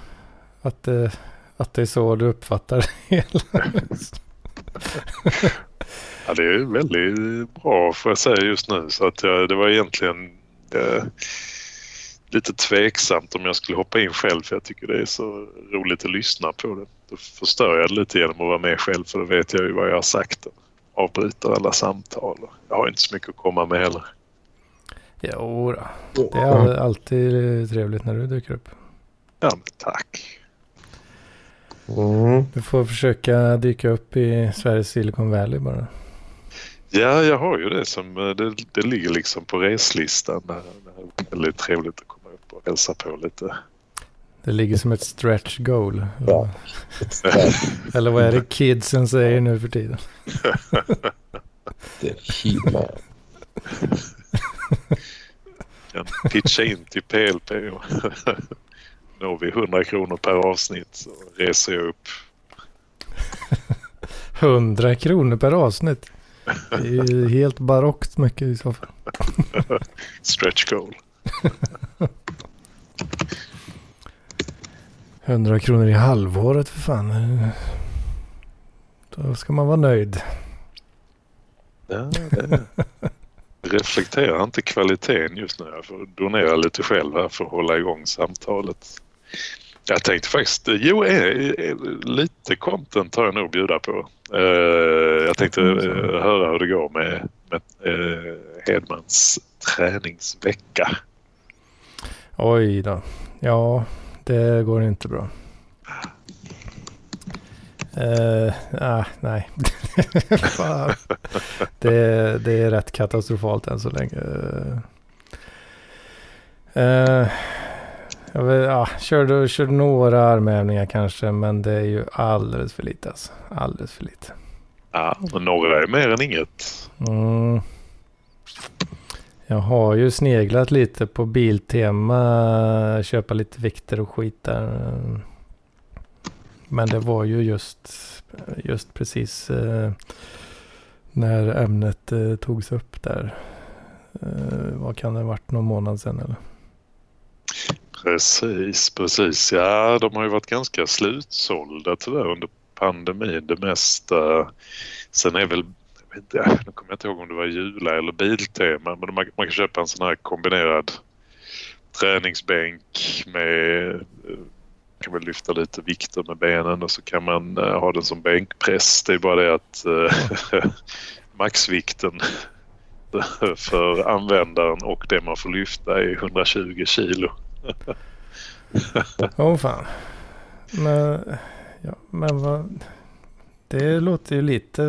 att det, att det är så du uppfattar det hela. ja, det är väldigt bra får jag säga just nu. Så att jag, det var egentligen eh, lite tveksamt om jag skulle hoppa in själv för jag tycker det är så roligt att lyssna på det. Då förstör jag det lite genom att vara med själv för då vet jag ju vad jag har sagt. Avbryter alla samtal. Jag har inte så mycket att komma med heller. Jo då. det är alltid trevligt när du dyker upp. Ja, men tack. Mm. Du får försöka dyka upp i Sveriges Silicon Valley bara. Ja, jag har ju det som eh, det, det ligger liksom på reslistan. Det är väldigt trevligt att hälsa på lite. Det ligger som ett stretch goal. Ja. Eller vad är det kidsen säger nu för tiden? Det är He-Man. Kan pitcha in till PLP. Når vi 100 kronor per avsnitt så reser jag upp. 100 kronor per avsnitt. Det är ju helt barockt mycket i så fall. Stretch goal. 100 kronor i halvåret för fan. Då ska man vara nöjd. Ja, det reflekterar inte kvaliteten just nu. Jag får donera lite själv här för att hålla igång samtalet. Jag tänkte faktiskt, jo, eh, eh, lite content har jag nog att bjuda på. Eh, Jag tänkte eh, höra hur det går med, med Hedmans träningsvecka. Oj då. Ja, det går inte bra. Eh, ah, nej, det, det är rätt katastrofalt än så länge. Eh, jag vet, ja, körde, körde några armhävningar kanske, men det är ju alldeles för lite. Alltså. Alldeles för lite. Ja, men några är mer än inget. Mm. Jag har ju sneglat lite på Biltema, köpa lite vikter och skit där. Men det var ju just, just precis eh, när ämnet eh, togs upp där. Eh, vad kan det ha varit, någon månad sedan eller? Precis, precis. Ja, de har ju varit ganska slutsålda tyvärr under pandemin. Det mesta. Sen är väl, nu kommer jag inte ihåg om det var Jula eller Biltema, men man, man kan köpa en sån här kombinerad träningsbänk med eh, kan väl lyfta lite vikter med benen och så kan man eh, ha den som bänkpress. Det är bara det att eh, maxvikten för användaren och det man får lyfta är 120 kilo. Åh oh, fan. Men, ja, men vad... Det låter ju lite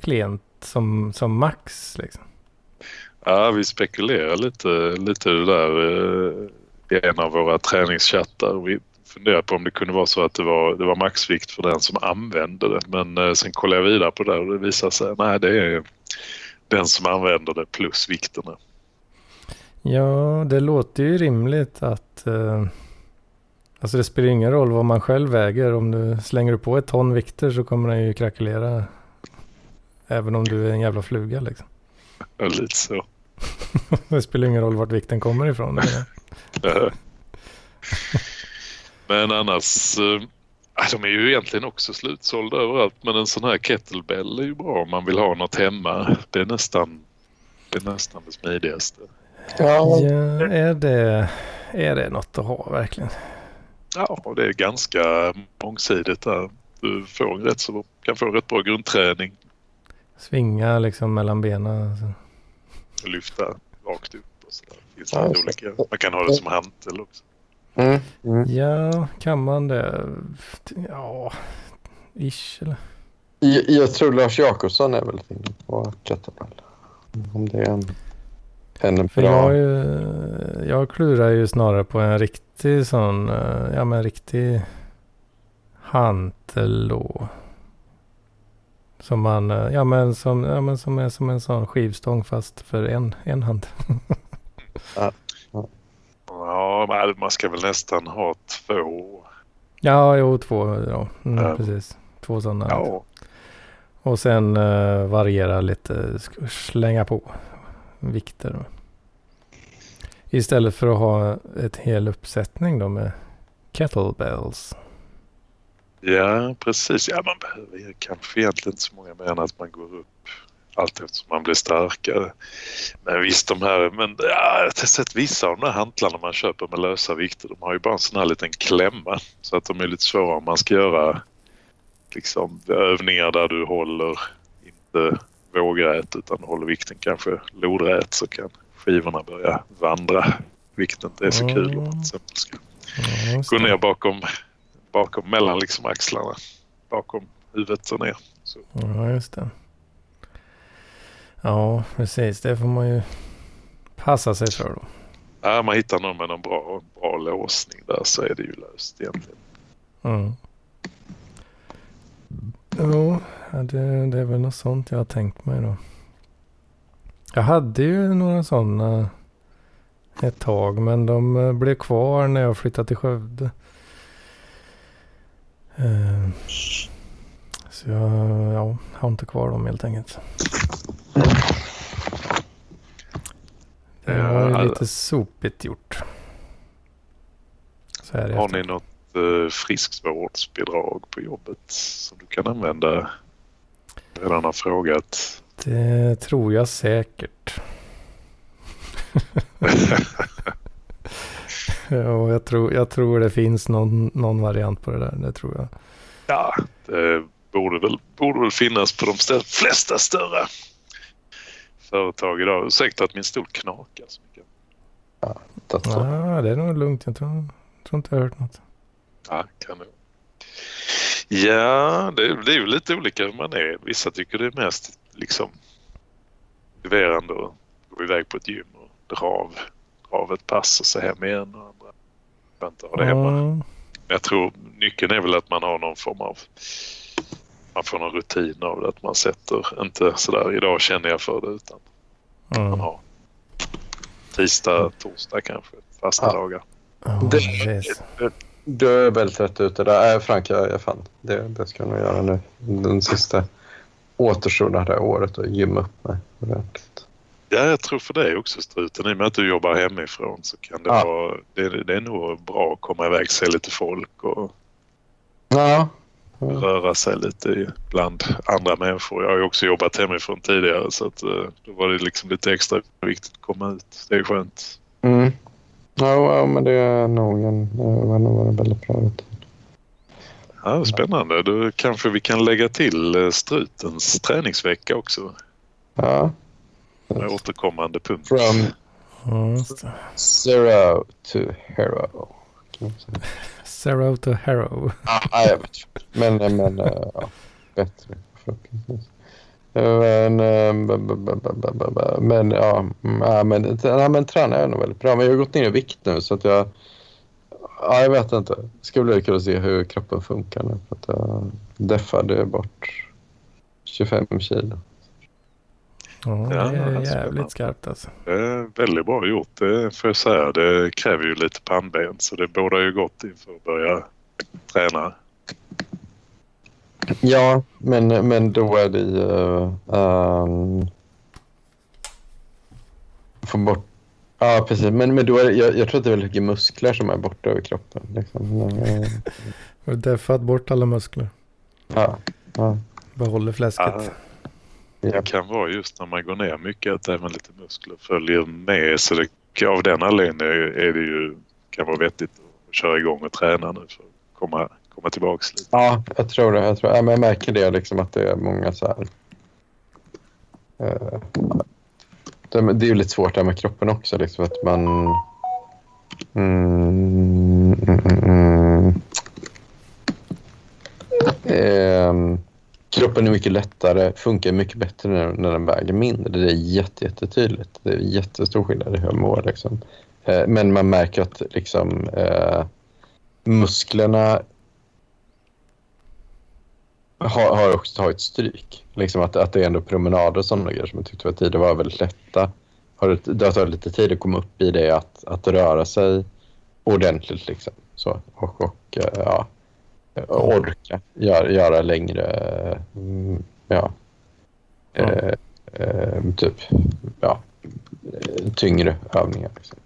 klent som, som max liksom. Ja, vi spekulerar lite, lite det där eh, i en av våra träningschattar. Vi funderar på om det kunde vara så att det var, det var maxvikt för den som använde det. Men eh, sen kollade jag vidare på det och det visade sig nej det är den som använder det plus vikterna. Ja, det låter ju rimligt att... Eh, alltså det spelar ingen roll vad man själv väger. Om du slänger på ett ton vikter så kommer den ju krackelera. Även om du är en jävla fluga liksom. Ja, lite så. det spelar ingen roll vart vikten kommer ifrån. Men annars... eh, De är ju egentligen också slutsålda överallt men en sån här kettlebell är ju bra om man vill ha något hemma. Det är nästan det, är nästan det smidigaste. Ja, är det, är det något att ha verkligen? Ja, det är ganska mångsidigt där. Du får rätt så, kan få rätt bra grundträning. Svinga liksom mellan benen. alltså. Lyfta rakt upp och sådär. Det finns Ja, olika. Man kan ha det som hantel också. mm, mm. Ja, kan man det? Ja, ish eller? Jag, jag tror Lars Jakobsson är väl inne på kettlebell. Om det är en, en För jag, bra... ju, jag klurar ju snarare på en riktig sån, eh, ja men riktig hantel då. Som man, eh, ja men som, ja, men som är som en sån skivstång fast för en, en hand. Ja, men man ska väl nästan ha två. Ja, jo, två, ja, mm, Ja. precis. Två sådana. Ja, Och sen uh, variera lite, slänga på vikter. då. Istället för att ha ett hel uppsättning då med kettlebells. Ja precis. Ja, man behöver ju kanske egentligen inte så många mer än att man går upp allt eftersom man blir starkare. Men visst de här, men ja, jag har sett vissa av de här hantlarna man köper med lösa vikter. De har ju bara en sån här liten klämma så att de är lite svåra om man ska göra liksom övningar där du håller inte vågrät utan håller vikten kanske lodrät så kan skivorna börja vandra. Vilket inte är så kul om man till exempel ska gå ner bakom, bakom mellan liksom axlarna. Bakom huvudet och ner. Så, Ja, just det. Ja, precis. Det får man ju passa sig för då. Ja, man hittar någon med någon bra, bra låsning där så är det ju löst egentligen. Mm. Jo, det, det är väl något sånt jag har tänkt mig då. Jag hade ju några sådana ett tag men de eh, blev kvar när jag flyttade till Skövde. Eh, Så jag ja, har inte kvar dem helt enkelt. Det var ju lite sopigt gjort. Har ni något eh, friskvårdsbidrag på jobbet som du kan använda? Redan har frågat. Det tror jag säkert. ja, jag, tror, jag tror det finns någon, någon variant på det där. Det tror jag. Ja, det borde väl, borde väl finnas på de flesta större företag idag. Ursäkta att min stol knakar så mycket. Dator. Ja, det är nog lugnt. Jag tror, tror inte jag har hört något. Ja, kanon. Ja, det, det är ju lite olika hur man är. Vissa tycker det är mest liksom motiverande att gå iväg på ett gym och dra av, dra av ett pass och så hem igen. Och andra skönt att ha det hemma. Mm, Jag tror nyckeln är väl att man har någon form av man får någon rutin av det. Att man sätter inte sådär idag känner jag för det utan man mm. har tisdag, torsdag kanske fasta Ja. dagar. Ja, Det-. Du är väldigt rätt ute där. Äh, Frank, jag, jag fan. Det, det ska jag nog göra nu. Den sista återstoden av det här året och gymma upp mig ordentligt. Ja, jag tror för dig också struten. I och med att du jobbar hemifrån så kan det Ja. vara... Det, det är nog bra att komma iväg, se lite folk och Ja. röra sig lite bland andra människor. Jag har ju också jobbat hemifrån tidigare så att eh, då var det liksom lite extra viktigt att komma ut. Det är skönt. Mm. Ja, ja, men det är nog en, var en väldigt bra rutin. Ja, spännande. Då kanske vi kan lägga till eh, strutens träningsvecka också. Ja. Med återkommande punkt. From zero to hero. Zero to Harrow. Ja, jag vet. Men, men ja, bättre förhoppningsvis. Men, men ja, men, ja, men tränar är nog väldigt bra. Men jag har gått ner i vikt nu så att jag... Ja, jag vet inte. Det ska bli kul att se hur kroppen funkar nu. För att jag deffade bort 25 kilo. Ja, det är spännande. jävligt skarpt alltså. Det är väldigt bra gjort, det får jag säga. Det kräver ju lite pannben så det bådar ju gott inför att börja träna. Ja, men, men då är det ju... Uh, få bort... Ja, precis. Men, men då är det, jag, jag tror att det är väldigt mycket muskler som är borta över kroppen. Liksom. Eh, Har du deffat bort alla muskler? Ja, ja, Behåller fläsket. Ja, ja. det kan vara just när man går ner mycket att även lite muskler följer med. Så det, av den anledningen är det ju, kan vara vettigt att köra igång och träna nu för att komma, komma tillbaks lite. ja jag tror det. Jag, tror, ja, men jag märker det liksom att det är många så här... eh, det, det är ju lite svårt där med kroppen också. Liksom, att man... Mm, mm, mm, mm. Kroppen är mycket lättare, funkar mycket bättre när, när den väger mindre. Det är jätte, jättetydligt. Det är jättestor skillnad i hur jag mår. Liksom. Eh, men man märker att liksom, eh, musklerna har, har också tagit stryk. Liksom att, att det är ändå promenader och sådana grejer som jag tyckte var tidigare var väldigt lätta. Har det, det har tagit lite tid att komma upp i det att, att röra sig ordentligt. Liksom. Så, och, och eh, ja, orka göra, göra längre mm, ja, Ja. eh, eh, typ ja, eh, tyngre övningar. Liksom.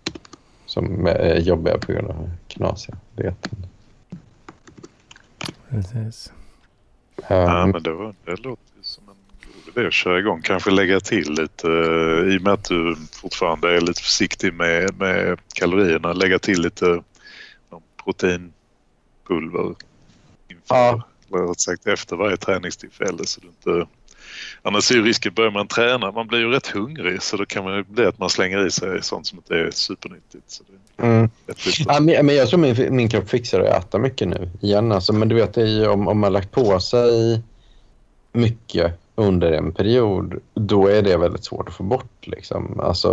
Som är jobbiga på grund av knasiga dieten. Precis. Ja, Um, men det, var, det låter som en god idé att köra igång. Kanske lägga till lite, eh, i och med att du fortfarande är lite försiktig med, med kalorierna, lägga till lite proteinpulver Ja. rätt sagt efter varje träningstillfälle. Så du inte, annars är ju risken, börjar man träna, man blir ju rätt hungrig så då kan man ju bli att man slänger i sig sånt som inte är supernyttigt. Så det är mm. Ja, men, men jag tror min, min kropp fixar att äta mycket nu igen. Alltså, men du vet, det ju om, om man lagt på sig mycket under en period, då är det väldigt svårt att få bort. Liksom. Alltså,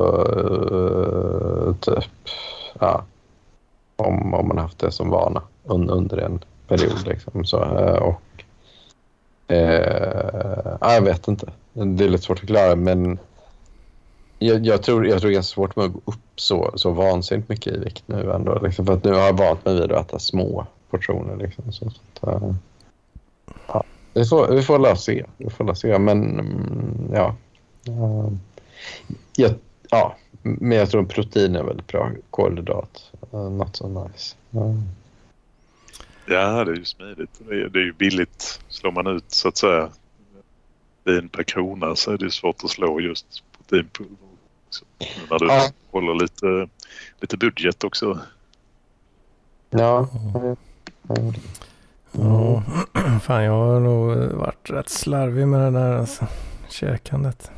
eh, typ, ja, om, om man haft det som vana un, under en period. Liksom. Så, eh, och, eh, jag vet inte. Det är lite svårt att klara men jag, jag, tror, jag tror det är ganska svårt att gå upp så, så vansinnigt mycket i vikt nu ändå. Liksom, för att nu har jag vant mig vid att äta små portioner. Liksom, så, så att, uh, ja, vi, får, vi får la se. Vi får la se. Men mm, ja. Eh, uh, ja, ja. Men jag tror protein är väldigt bra. Kolhydrat. Not so nice. Uh. Ja, det är ju smidigt. Det är, det är ju billigt. Slår man ut så att säga vin per krona så är det svårt att slå just proteinpulver. Också. När du ja. håller lite, lite budget också. Ja. Mm. Ja, fan jag har nog varit rätt slarvig med det där alltså. Käkandet.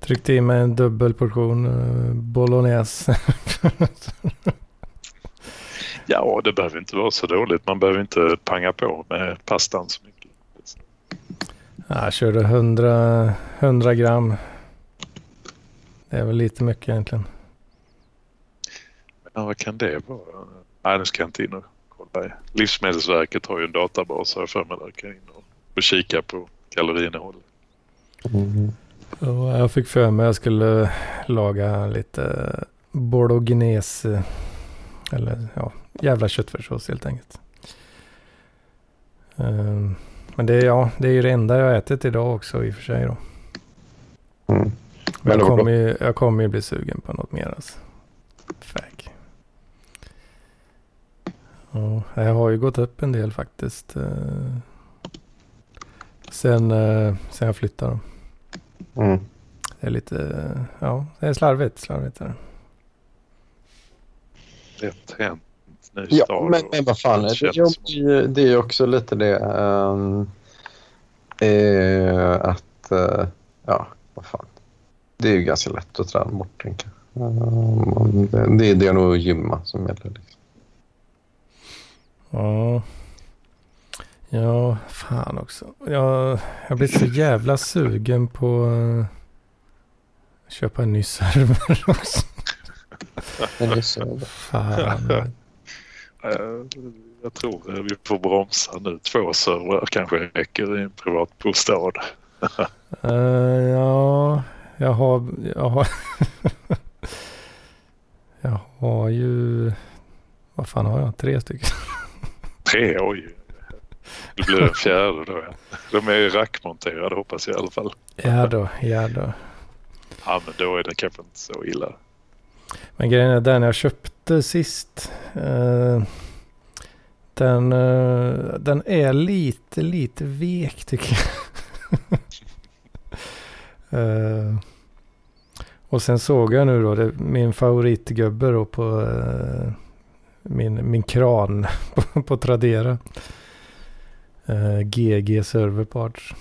Tryckte i mig en dubbel portion uh, bolognese. ja, det behöver inte vara så dåligt. Man behöver inte panga på med pastan så mycket. Jag körde 100, 100 gram. Det är väl lite mycket egentligen. Ja, vad kan det vara? Nej, nu ska jag inte in och kolla. Livsmedelsverket har ju en databas här för mig. Där kan jag in och, och kika på kaloriinnehåll. Mm. Jag fick för mig att jag skulle laga lite bolognese. Eller ja, jävla köttfärssås helt enkelt. Um, men det, ja, det är ju det enda jag ätit idag också i och för sig då. Mm. Men jag kommer, ju, jag kommer ju bli sugen på något mer alltså. Fag. Ja, jag har ju gått upp en del faktiskt. Eh, sen, eh, sen jag flyttade. Mm. Det är lite, ja, det är slarvigt. Slarvigt är det. Lätt hänt. Ja, men, men vad fan. Det, det, det är ju också lite det um, eh, att, uh, ja, vad fan. Det är ju ganska lätt att träna bort, tänker jag. Um, det, det, det är nog gymma som gäller. Liksom. Ja. Ja, fan också. Jag, jag blir så jävla sugen på att köpa en ny server också. En ny server? Fan. Jag tror vi får bromsa nu. Två servrar kanske räcker i en privat bostad. uh, ja, jag har... Jag har, jag har ju... Vad fan har jag? Tre stycken. Tre? Oj. Det blir en fjärde då. De är rackmonterade hoppas jag i alla fall. Ja då, ja då. Ja men då är det kanske inte så illa. Men grejen är den jag köpte sist. Eh, den, eh, den är lite, lite vek tycker jag. eh, och sen såg jag nu då det, min favoritgubbe då på eh, min, min kran på, på Tradera. Eh, GG Serverparts.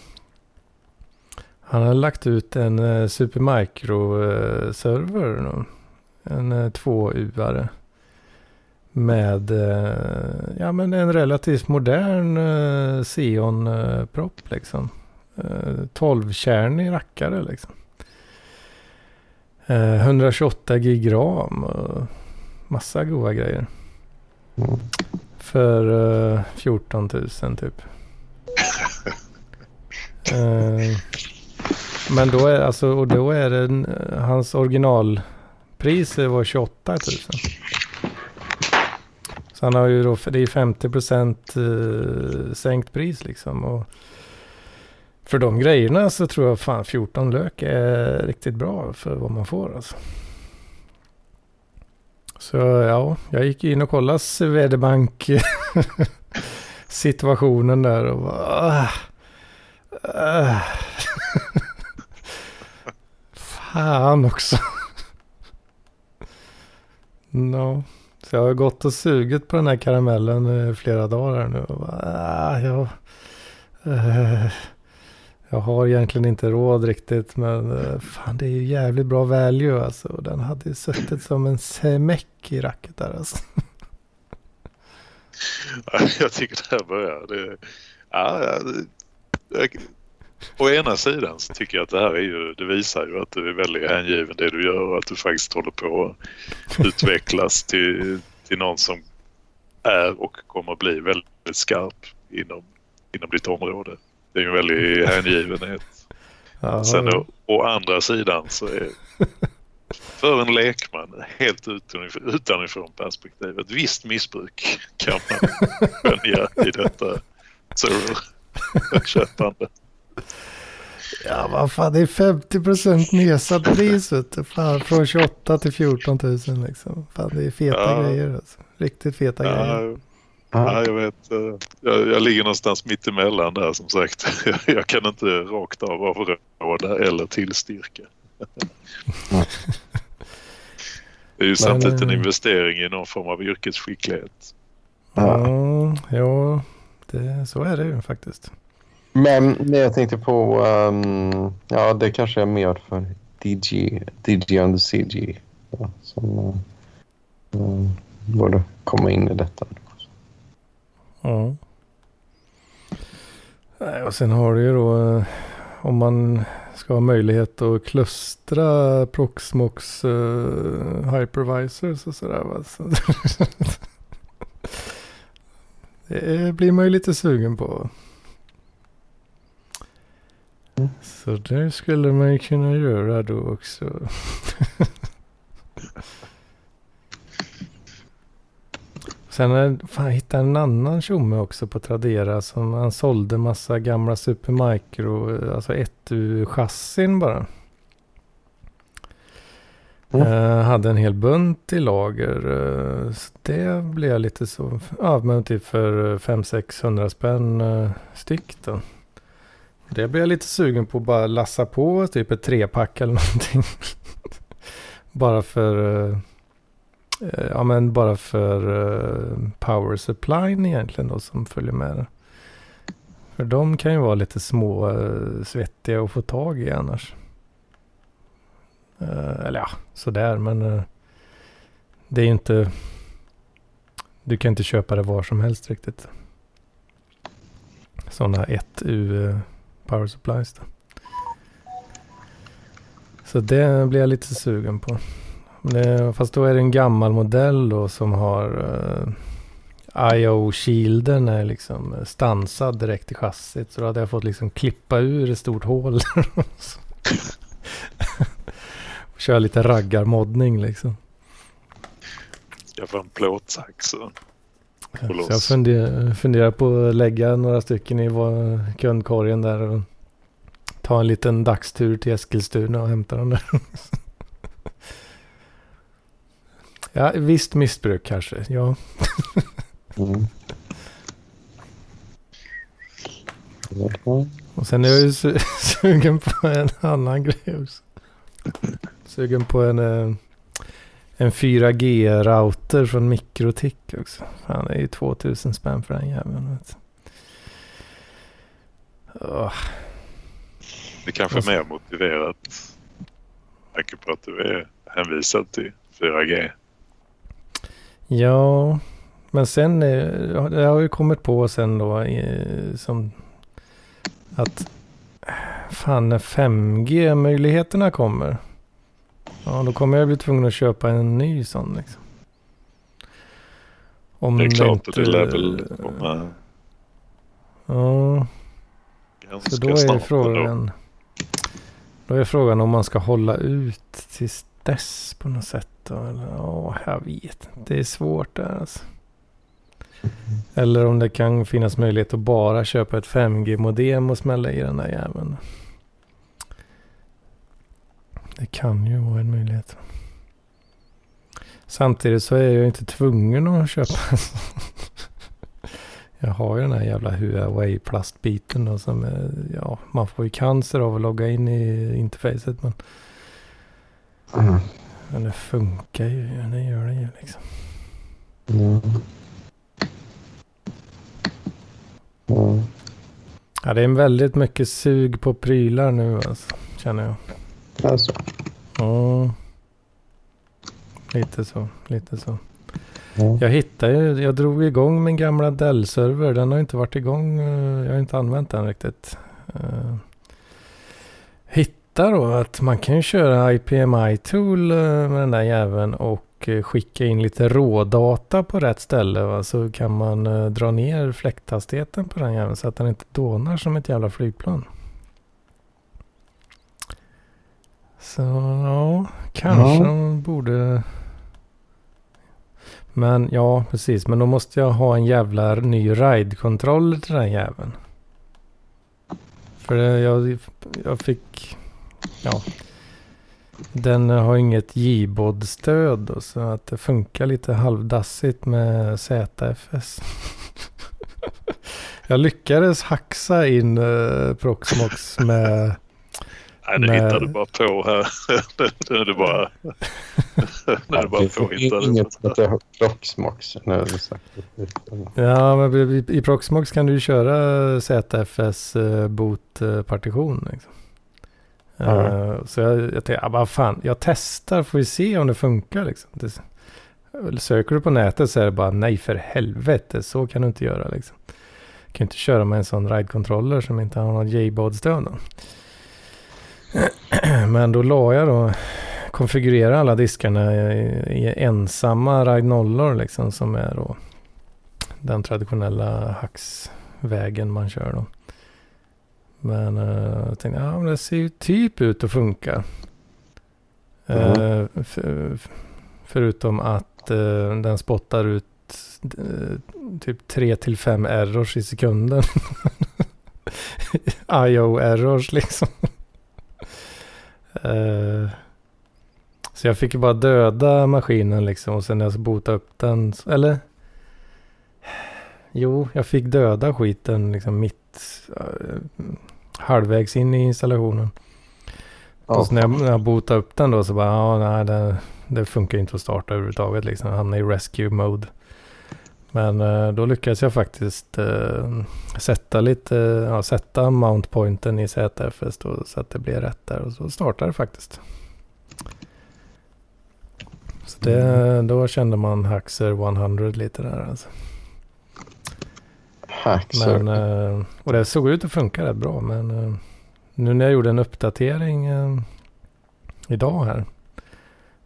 Han har lagt ut en eh, Supermicro-server. Eh, en eh, 2U-are. Med eh, ja, men en relativt modern eh, Xeon-propp eh, liksom. Eh, 12-kärnig rackare liksom. 128 eh, gig ram och massa goda grejer. För uh, 14 000 typ. men då är, alltså, och då är det hans Priset var 28 000. Så han har ju då, det är 50 procent eh, sänkt pris liksom. Och för de grejerna så tror jag fan 14 lök är riktigt bra för vad man får alltså. Så ja, jag gick in och kollade Swedbank situationen där och bara... Uh, uh. Fan också no. Så jag har gått och sugit på den här karamellen i flera dagar nu. Och bara, äh, jag, äh, jag har egentligen inte råd riktigt men eh, fan det är ju jävligt bra value alltså. Den hade ju suttit som en semäck i racket där alltså. jag tycker det här börjar. Det, ja, det, å ena sidan så tycker jag att det här är ju, det visar ju att du är väldigt hängiven det du gör och att du faktiskt håller på att utvecklas till, till någon som är och kommer att bli väldigt skarp inom, inom ditt område. Det är ju en väldig hängivenhet. Sen å, å andra sidan så är för en lekman helt utanifrån, utanifrån perspektiv ett visst missbruk kan man skönja i detta serverköpande. Ja, vad fan, det är 50% nedsatt pris. vet du. Fan, från 28 till 14 000 liksom. Fan, det är feta Ja. grejer alltså. Riktigt feta grejer. Ja, ja, jag vet. eh, Jag, jag ligger någonstans mitt emellan där som sagt. Jag, jag kan inte rakt av avråda eller tillstyrka. Det är ju samtidigt en eh, investering i någon form av yrkesskicklighet. Ja, ja det, så är det ju faktiskt. Men jag tänkte på, um, ja det kanske är mer för DG, DJ on the CG ja, som uh, borde komma in i detta. Ja. Och sen har du ju då eh, om man ska ha möjlighet att klustra Proxmox uh, hypervisors och sådär. Va? Så det blir man ju lite sugen på. Så det skulle man ju kunna göra då också. Sen är, fan, jag hittade en annan tjomme också på Tradera som han sålde massa gamla Supermicro, alltså 1U-chassin bara. Mm. Eh, hade en hel bunt i lager. eh, så det blev jag lite så, ja men typ för 500-600 spänn eh, styck då. Det blir jag lite sugen på att bara lassa på typ ett trepack eller någonting. bara för eh, Ja men bara för eh, power supplyn egentligen då som följer med. För de kan ju vara lite små eh, svettiga att få tag i annars. Eh, eller ja, sådär men eh, det är ju inte... Du kan inte köpa det var som helst riktigt. Sådana 1U power supplies då. Så det blir jag lite sugen på. Det, fast då är det en gammal modell då som har eh, uh, IO-shielden är liksom eh, stansad direkt i chassit. Så då hade jag fått liksom klippa ur ett stort hål. köra lite raggarmoddning liksom. Jag får en plåtsax. Så jag funderar, funderar på att lägga några stycken i kundkorgen där och ta en liten dagstur till Eskilstuna och hämta dem där. ja, visst missbruk kanske. Ja, Mm. Och sen är jag ju su- sugen på en annan grej också. Sugen på en, eh, en 4G-router från Mikrotik också. Fan, det är ju 2000 spänn för den jäveln. Åh, Det kanske är mer motiverat. tanke på att du är hänvisad till 4G. Ja, men sen eh, det har ju kommit på sen då eh, som att fan när 5G-möjligheterna kommer. Ja, då kommer jag bli tvungen att köpa en ny sån liksom. Om Det är klart att det inte- lär väl komma Ja, ganska så då är frågan. Då är frågan om man ska hålla ut tills dess på något sätt. Då, eller, ja, jag vet inte. Det är svårt där alltså. Eller om det kan finnas möjlighet att bara köpa ett 5G-modem och smälla i den där jäveln. Det kan ju vara en möjlighet. Samtidigt så är jag inte tvungen att köpa. Jag har ju den här jävla Huawei-plastbiten då som är, ja, man får ju cancer av att logga in i interfacet men, Mm. men det funkar ju, det gör det ju liksom. Mm. Mm. Ja, det är väldigt mycket sug på prylar nu alltså, känner jag. Alltså. Ja. Lite så, lite så. Ja. Jag hittade ju, jag drog igång min gamla Dell-server. Den har inte varit igång, eh, jag har inte använt den riktigt. Eh, hitta hittade då att man kan ju köra IPMI-tool eh, med den där jäveln och skicka in lite rådata på rätt ställe. Va? Så kan man dra ner fläkthastigheten på den jäveln så att den inte dånar som ett jävla flygplan. Så ja, kanske Ja. de borde... Men ja, precis. Men då måste jag ha en jävla ny ride-kontroller till den jäveln. För jag, jag fick... Ja. Den har inget J-bod-stöd så att det funkar lite halvdassigt med ZFS. jag lyckades haxa in uh, Proxmox med... Nej, det hittar du bara på här. nu är det bara, nu är det bara Det är påhittat. inget som heter Proxmox. Ja, men i, i Proxmox kan du ju köra ZFS uh, boot-partition. Liksom. Eh, så jag, jag tänkte, ah, vad fan, jag testar får vi se om det funkar. Liksom. Det, söker du på nätet så är det bara nej för helvete, så kan du inte göra. Liksom. Du kan ju inte köra med en sån ride-controller som inte har något J-bod-stöd. Men då la jag då, konfigurera alla diskarna i, ensamma ride nollor liksom som är då den traditionella hacksvägen man kör då. Men uh, jag tänkte, ja men det ser ju typ ut att funka. Eh, f- f- förutom att eh, den spottar ut eh, typ 3 till 5 errors i sekunden. IO errors liksom. Eh, så jag fick ju bara döda maskinen liksom och sen när jag botade upp den, eller? Jo, jag fick döda skiten liksom mitt eh, halvvägs in i installationen. Och så när jag, när jag botade upp den då så bara, ja nej det, det funkar inte att starta överhuvudtaget liksom. Jag hamnade i rescue mode. Men eh, då lyckades jag faktiskt eh, sätta lite, ja, sätta mountpointen i ZFS då, så att det blev rätt där och så startade det faktiskt. Så det, då kände man Haxer 100 lite där alltså. Hackser. Men, eh, och det såg ut att funka rätt bra. Men nu när jag gjorde en uppdatering idag här.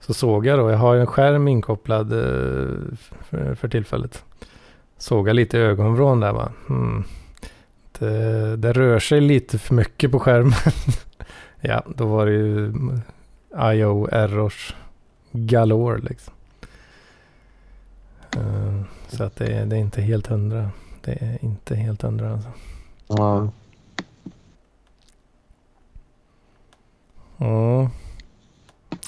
Så såg jag då, jag har en skärm inkopplad eh, för, för tillfället. Såg jag lite i ögonvrån där va. Hmm. Det, det rör sig lite för mycket på skärmen. ja, då var det ju mm, IO errors galore liksom. Eh, så att det, det är inte helt hundra. Det är inte helt hundra alltså. Ja. Ja.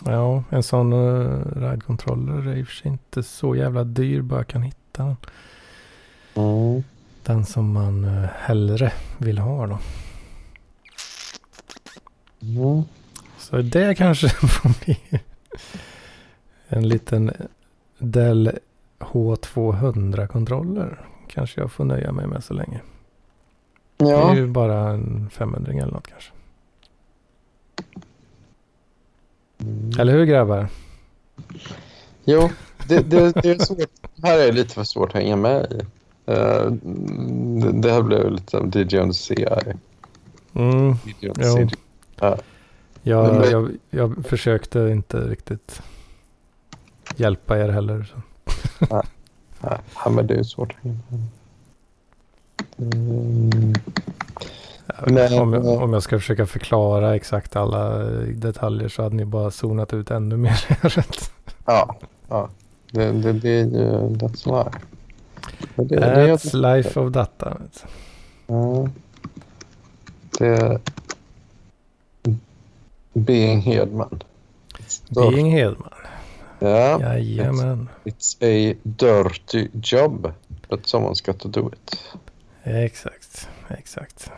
Ja, en sån uh, ride-controller är i och för sig inte så jävla dyr. Bara kan hitta den. Mm. Den som man uh, hellre vill ha då. Mm. Så det kanske får bli en liten Dell H200-kontroller. Kanske jag får nöja mig med så länge. Det är Ja. ju bara en 500 eller något kanske. Eller hur grabbar? Jo, det, det, det är svårt. Det här är lite för svårt att hänga med i. Eh, det, det här blev lite som DJ on CI. Mm, DJ on the Jo. Ja. jag, Men- jag, jag försökte inte riktigt hjälpa er heller. Så. Ja, men det är svårt att hänga med. Mm. Men- om, jag, om jag ska försöka förklara exakt alla detaljer så hade ni bara zonat ut ännu mer. Ja, ja. Det, det, det är ju that's life. Det, det, That's life of data. Ja. Det... Being Hedman. Så, Being Hedman. ja, Jajamän. it's a dirty job, but someone's got to do it. Exakt. Exakt.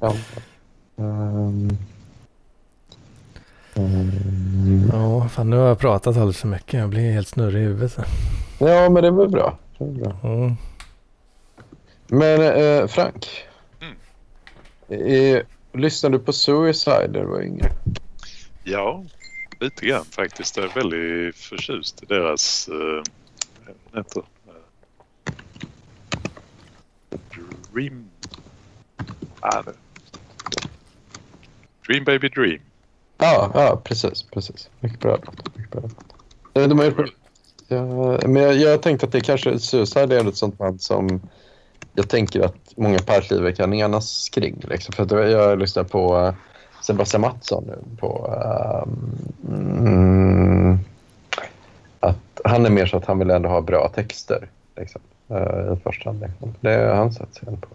Ja. Ehm. Ehm. Ja, fan nu har jag pratat alldeles för mycket. Jag blir helt snurrig i huvudet. så. ja, men det var bra. Det var bra. Mm. Men eh, Frank. Mm. Eh, lyssnade du på Suicide var yngre? Ja, lite grann faktiskt. Jag är väldigt förtjust i deras... Uh, vad heter? Dream... Det. Dream Baby Dream. Ja, ja precis. precis. Mycket bra låt. Mycket bra De har gjort, ja, men jag, jag tänkte att det kanske Suicide är ett sånt band som jag tänker att många parklivet kan enas kring. Liksom. För att jag lyssnar på eh, Sebastian Mattsson nu. På, mm, att han är mer så att han vill ändå ha bra texter. Liksom, uh, I första hand. Liksom. Det har han sett sig på.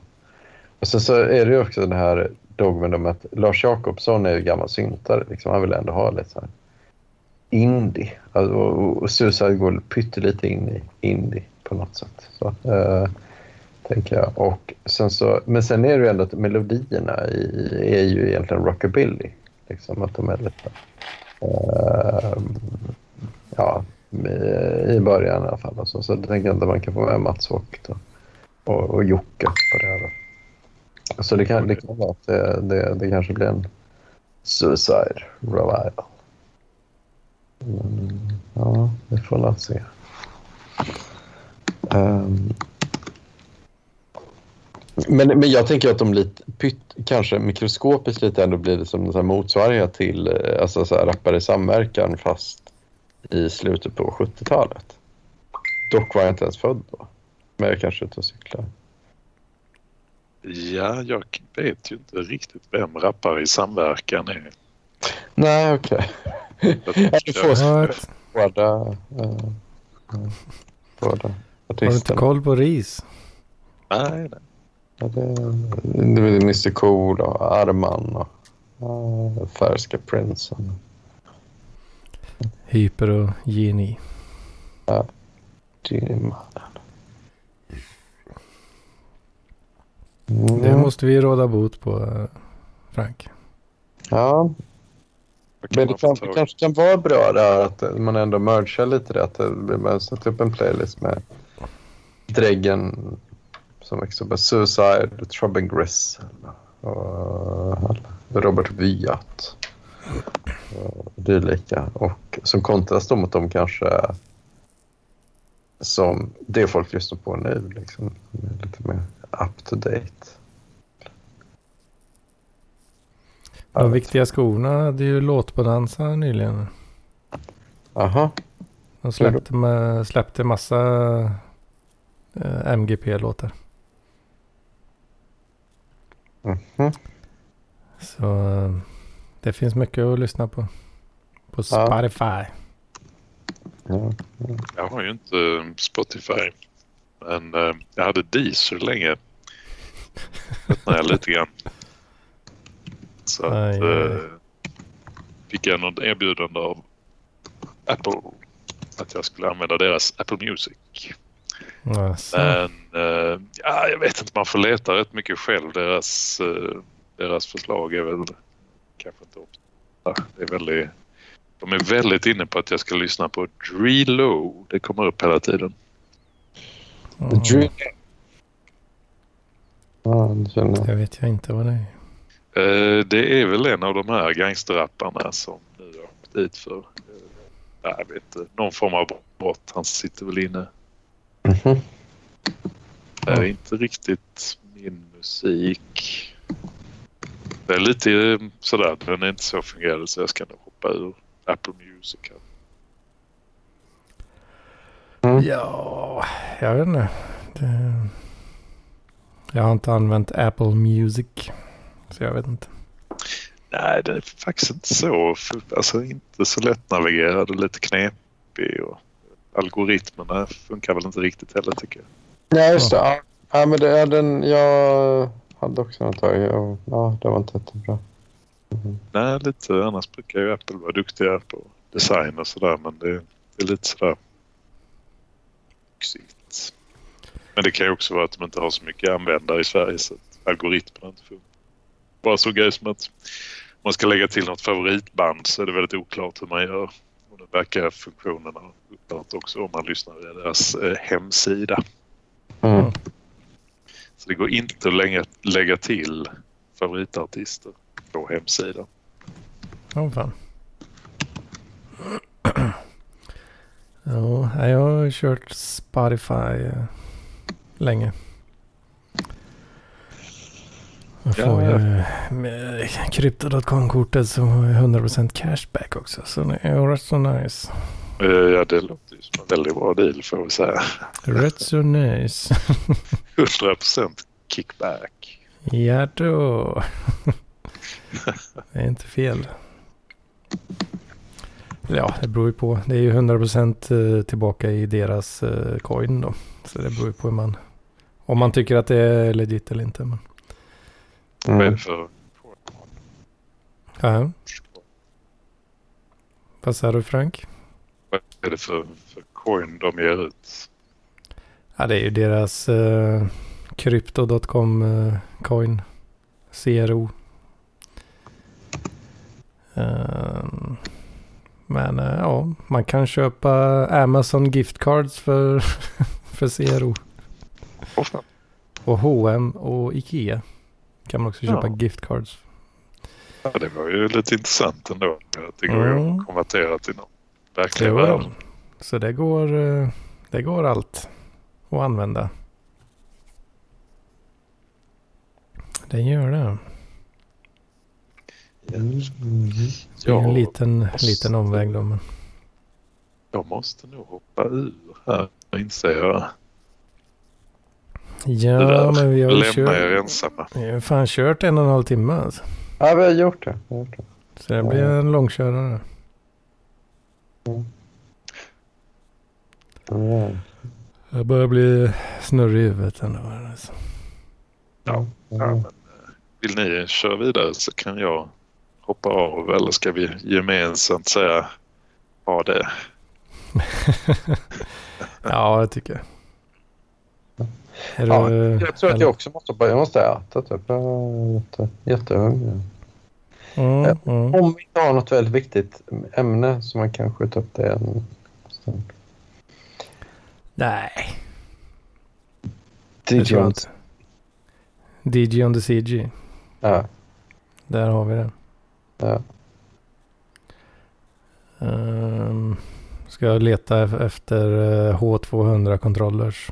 Och sen så är det ju också den här dogmen om att Lars Jakobsson är ju gammal syntare. Liksom. Han vill ändå ha lite så här indie. Alltså, och, och Suicide går pyttelite in i indie på något sätt. Så, eh, tänker jag. Och sen så, men sen är det ju ändå att melodierna i, är ju egentligen rockabilly. Liksom att de är lite... eh, ja, i, början i alla fall. Och så, så jag tänker jag att man kan få med Mats och, och, och Jocke på det här. Så det kan, det kan vara att det, det, det kanske blir en Suicide Revival. Mm, ja, vi får väl se. Ehm, men, men jag tänker att de lite, pytt, kanske mikroskopiskt lite ändå blir det som en motsvarighet till eh, alltså så här rappare i samverkan fast i slutet på 70-talet. Dock var jag inte ens född då. Men jag kanske ute och cyklar. Ja, jag vet ju inte riktigt vem rappare i samverkan är. Nej, okej. Jag, Ja, du får båda, uh, båda Har du inte artisterna. koll på RIS? nej, nej. Ja, det, det är Mr Cool och Arman och uh, Färska Prinsen. Hyper och Geni. Genie Mannen. Mm. Det måste vi råda bot på, eh, Frank. Ja, men det, kan, kanske kan vara bra där att man ändå mergar lite det. Att man sätter upp en playlist med Dräggen som exempel Suicide, Throbbing Gristle och Robert Wyatt och dylika. Och som kontrast mot dem kanske som det folk lyssnar på nu. Liksom, lite mer up to date. De viktiga skorna hade ju låtbonanza nyligen. Aha. De släppte, med, släppte massa eh, MGP-låtar. Mhm. Så eh, det finns mycket att lyssna på. På Spotify. Ja. Jag har ju inte Spotify. Men eh, jag hade Deezer länge. Tröttnade jag lite grann. Så att, eh, fick jag något erbjudande av Apple att jag skulle använda deras Apple Music. Alltså. Men eh, ja, jag vet inte, man får leta rätt mycket själv. Deras, eh, deras förslag är väl kanske inte ofta. Det är väldigt, de är väldigt inne på att jag ska lyssna på Drelo. Det kommer upp hela tiden. Mm. Dream. Ja, det känner jag. Vet jag inte vad det är. Eh, det är väl en av de här gangsterrapparna som nu har åkt dit för eh, jag vet inte, någon form av brott. Han sitter väl inne. Mhm. Det är inte riktigt min musik. Det är lite eh, sådär, den är inte så fungerande så jag ska nog hoppa ur Apple Music. här. Mm. Ja, jag vet inte. Det... Jag har inte använt Apple Music. Så jag vet inte. Nej, den är faktiskt inte så, alltså inte så lättnavigerad och lite knepig. Och algoritmerna funkar väl inte riktigt heller tycker jag. Ja, just det. Ja, ja men det är den jag hade också något tag. Ja, det var inte jättebra. Mhm. Nej, lite annars brukar ju Apple vara duktiga på design och sådär men det, det är lite sådär yxigt. Men det kan ju också vara att de inte har så mycket användare i Sverige så att algoritmerna inte funkar. Bara så grej som att om man ska lägga till något favoritband så är det väldigt oklart hur man gör. Och det verkar funktionerna upphört också om man lyssnar via deras eh, hemsida. Mm. Så det går inte att lägga, lägga till favoritartister på hemsidan. Åh fan. Ja, jag har kört Spotify eh, länge. Man får Ja, ju med Crypto.com-kortet så har jag 100% cashback också. Så det är rätt så nice. Eh, Ja, det låter ju som en väldigt bra deal får vi säga. Rätt så nice. 100% kickback. Ja då. Det är inte fel. Ja, det beror ju på. Det är ju 100% tillbaka i deras eh, coin då. Så det beror ju på hur man... Om man tycker att det är legit eller inte. Men, Vad är Mm. det för... ja. Vad sa du Frank? Vad är det för, för coin de ger ut? Ja, det är ju deras uh, Crypto.com eh, coin. CRO. Ehm, men eh, ja, man kan köpa Amazon gift cards för, för CRO. Och H&M och Ikea kan man också köpa Ja. gift cards. Ja, det var ju lite intressant ändå. Att det går Mm. att konvertera till någon verklig värld. Så det går, eh, det går allt att använda. Det gör det. Mm. Det är ju en Ja, liten, liten omväg då. Men... jag måste nog hoppa ur här inser jag. det Ja, där. men vi har ju Lämna er kört, ensamma. vi har fan kört en och en halv timme. Alltså. Ja, vi har gjort det. Har gjort det. Så det blir en långkörare. Ja. Jag börjar bli snurrig i huvudet ändå. Alltså. Ja. Ja, men, eh, vill ni köra vidare så kan jag hoppa av eller ska vi gemensamt säga ha det? ja, det tycker jag. Är Ja, du, Jag tror att jag också måste börja. Jag måste äta typ. Jag är jätte, jättehungrig. Mm, mm. Om vi inte har något väldigt viktigt ämne så man kan skjuta upp det en stund. Nej. On- DJ on the CG. Ja, Där har vi det. Ja. Ehm, ska jag leta efter eh, H200 controllers.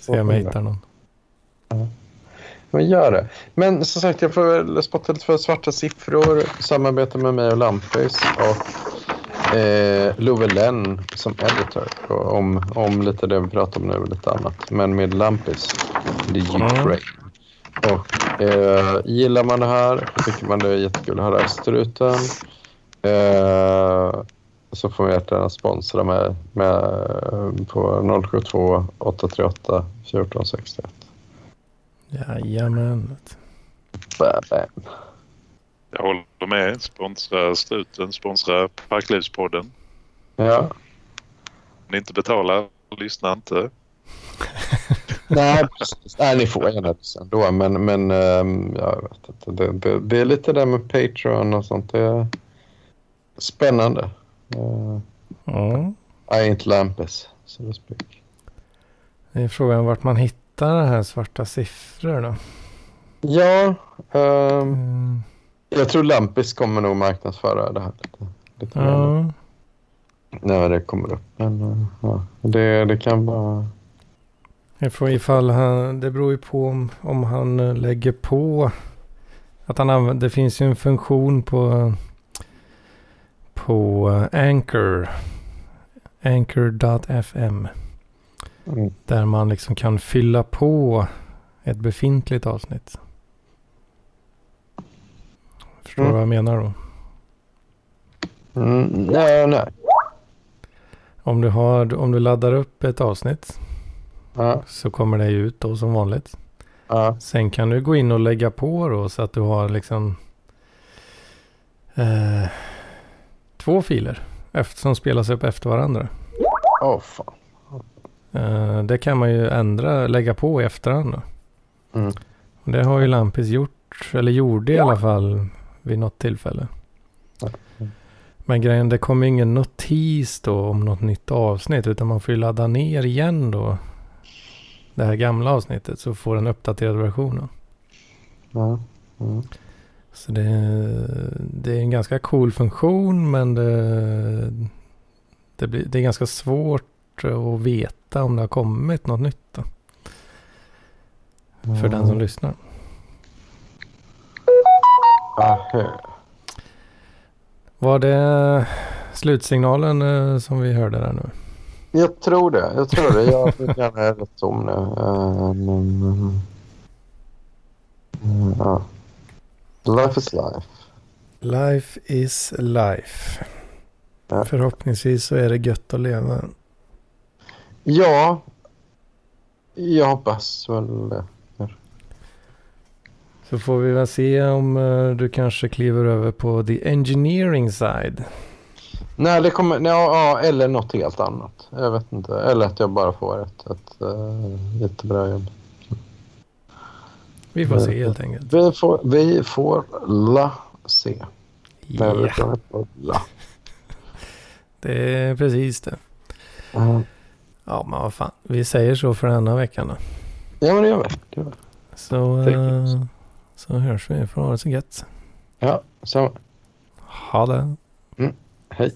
Se om jag hittar någon. Men gör det. Men som sagt, jag får väl spotta lite för svarta siffror. Samarbeta med mig och Lampis och eh, Love Lenn som editor. Och om, om lite det vi pratar om nu och lite annat. Men med Lampis. Det är Mm. Och eh, gillar man det här tycker man det är jättekul att höra österuten. Eh, så får man gärna sponsra mig med, på 072 838 1461. Jajamän. Bam. Jag håller med. Sponsra Struten, sponsra Parklivspodden. Ja. Om ni inte betalar, lyssna inte. Nej, precis. Nej, ni får gärna det sen då. Men, men ehm, jag vet inte. Det, det, det är lite det med Patreon och sånt. Det är spännande. Uh, Mm. I ain't Lampis, so to speak. Det är frågan vart man hittar det här svarta siffror då. Ja, ehm, Mm. jag tror Lampis kommer nog marknadsföra det här lite, lite Ja. när det kommer upp. Men eh, ja, det, det kan vara... Ifall han, det beror ju på om, om han eh, lägger på att han använder, det finns ju en funktion på på eh, Anchor Anchor.fm Mm. där man liksom kan fylla på ett befintligt avsnitt. Förstår du Mm. vad jag menar då? Mm, nej, nej. Om du, har, om du laddar upp ett avsnitt Ja, så kommer det ut då som vanligt. ja, Sen kan du gå in och lägga på då så att du har liksom eh, två filer efter, som spelas upp efter varandra. Åh, fan. Eh, det kan man ju ändra, lägga på i efterhand. Mm. Det har ju Lampis gjort, eller gjorde i alla fall vid något tillfälle. Mm. Men grejen, det kommer ingen notis då om något nytt avsnitt utan man får ju ladda ner igen då det här gamla avsnittet så får den uppdaterad versionen. Ja, mm. Så det, det är en ganska cool funktion men det, det, blir, det är ganska svårt att veta om det har kommit något nytt. Då. För den som lyssnar. Aha. Var det slutsignalen eh, som vi hörde där nu? Jag tror det. Jag tror det. Jag är rätt tom nu. Uh, ja. Life is life. Life is life. Ja. Förhoppningsvis så är det gött att leva. Ja, jag hoppas väl det. Så får vi väl se om eh, du kanske kliver över på the engineering side. Nej, det kommer, nej, ja, eller något helt annat. Jag vet inte. Eller att jag bara får ett, ett uh, jättebra jobb. Vi får se helt enkelt. Vi får, vi får la se. Nej, Ja, får inte la. det är precis det. Mm. Ja, men vad fan. Vi säger så för denna veckan då. Ja, men det gör vi. Så, eh, så hörs vi. Får ha det så gött. Ja, så. Ha det. Hej.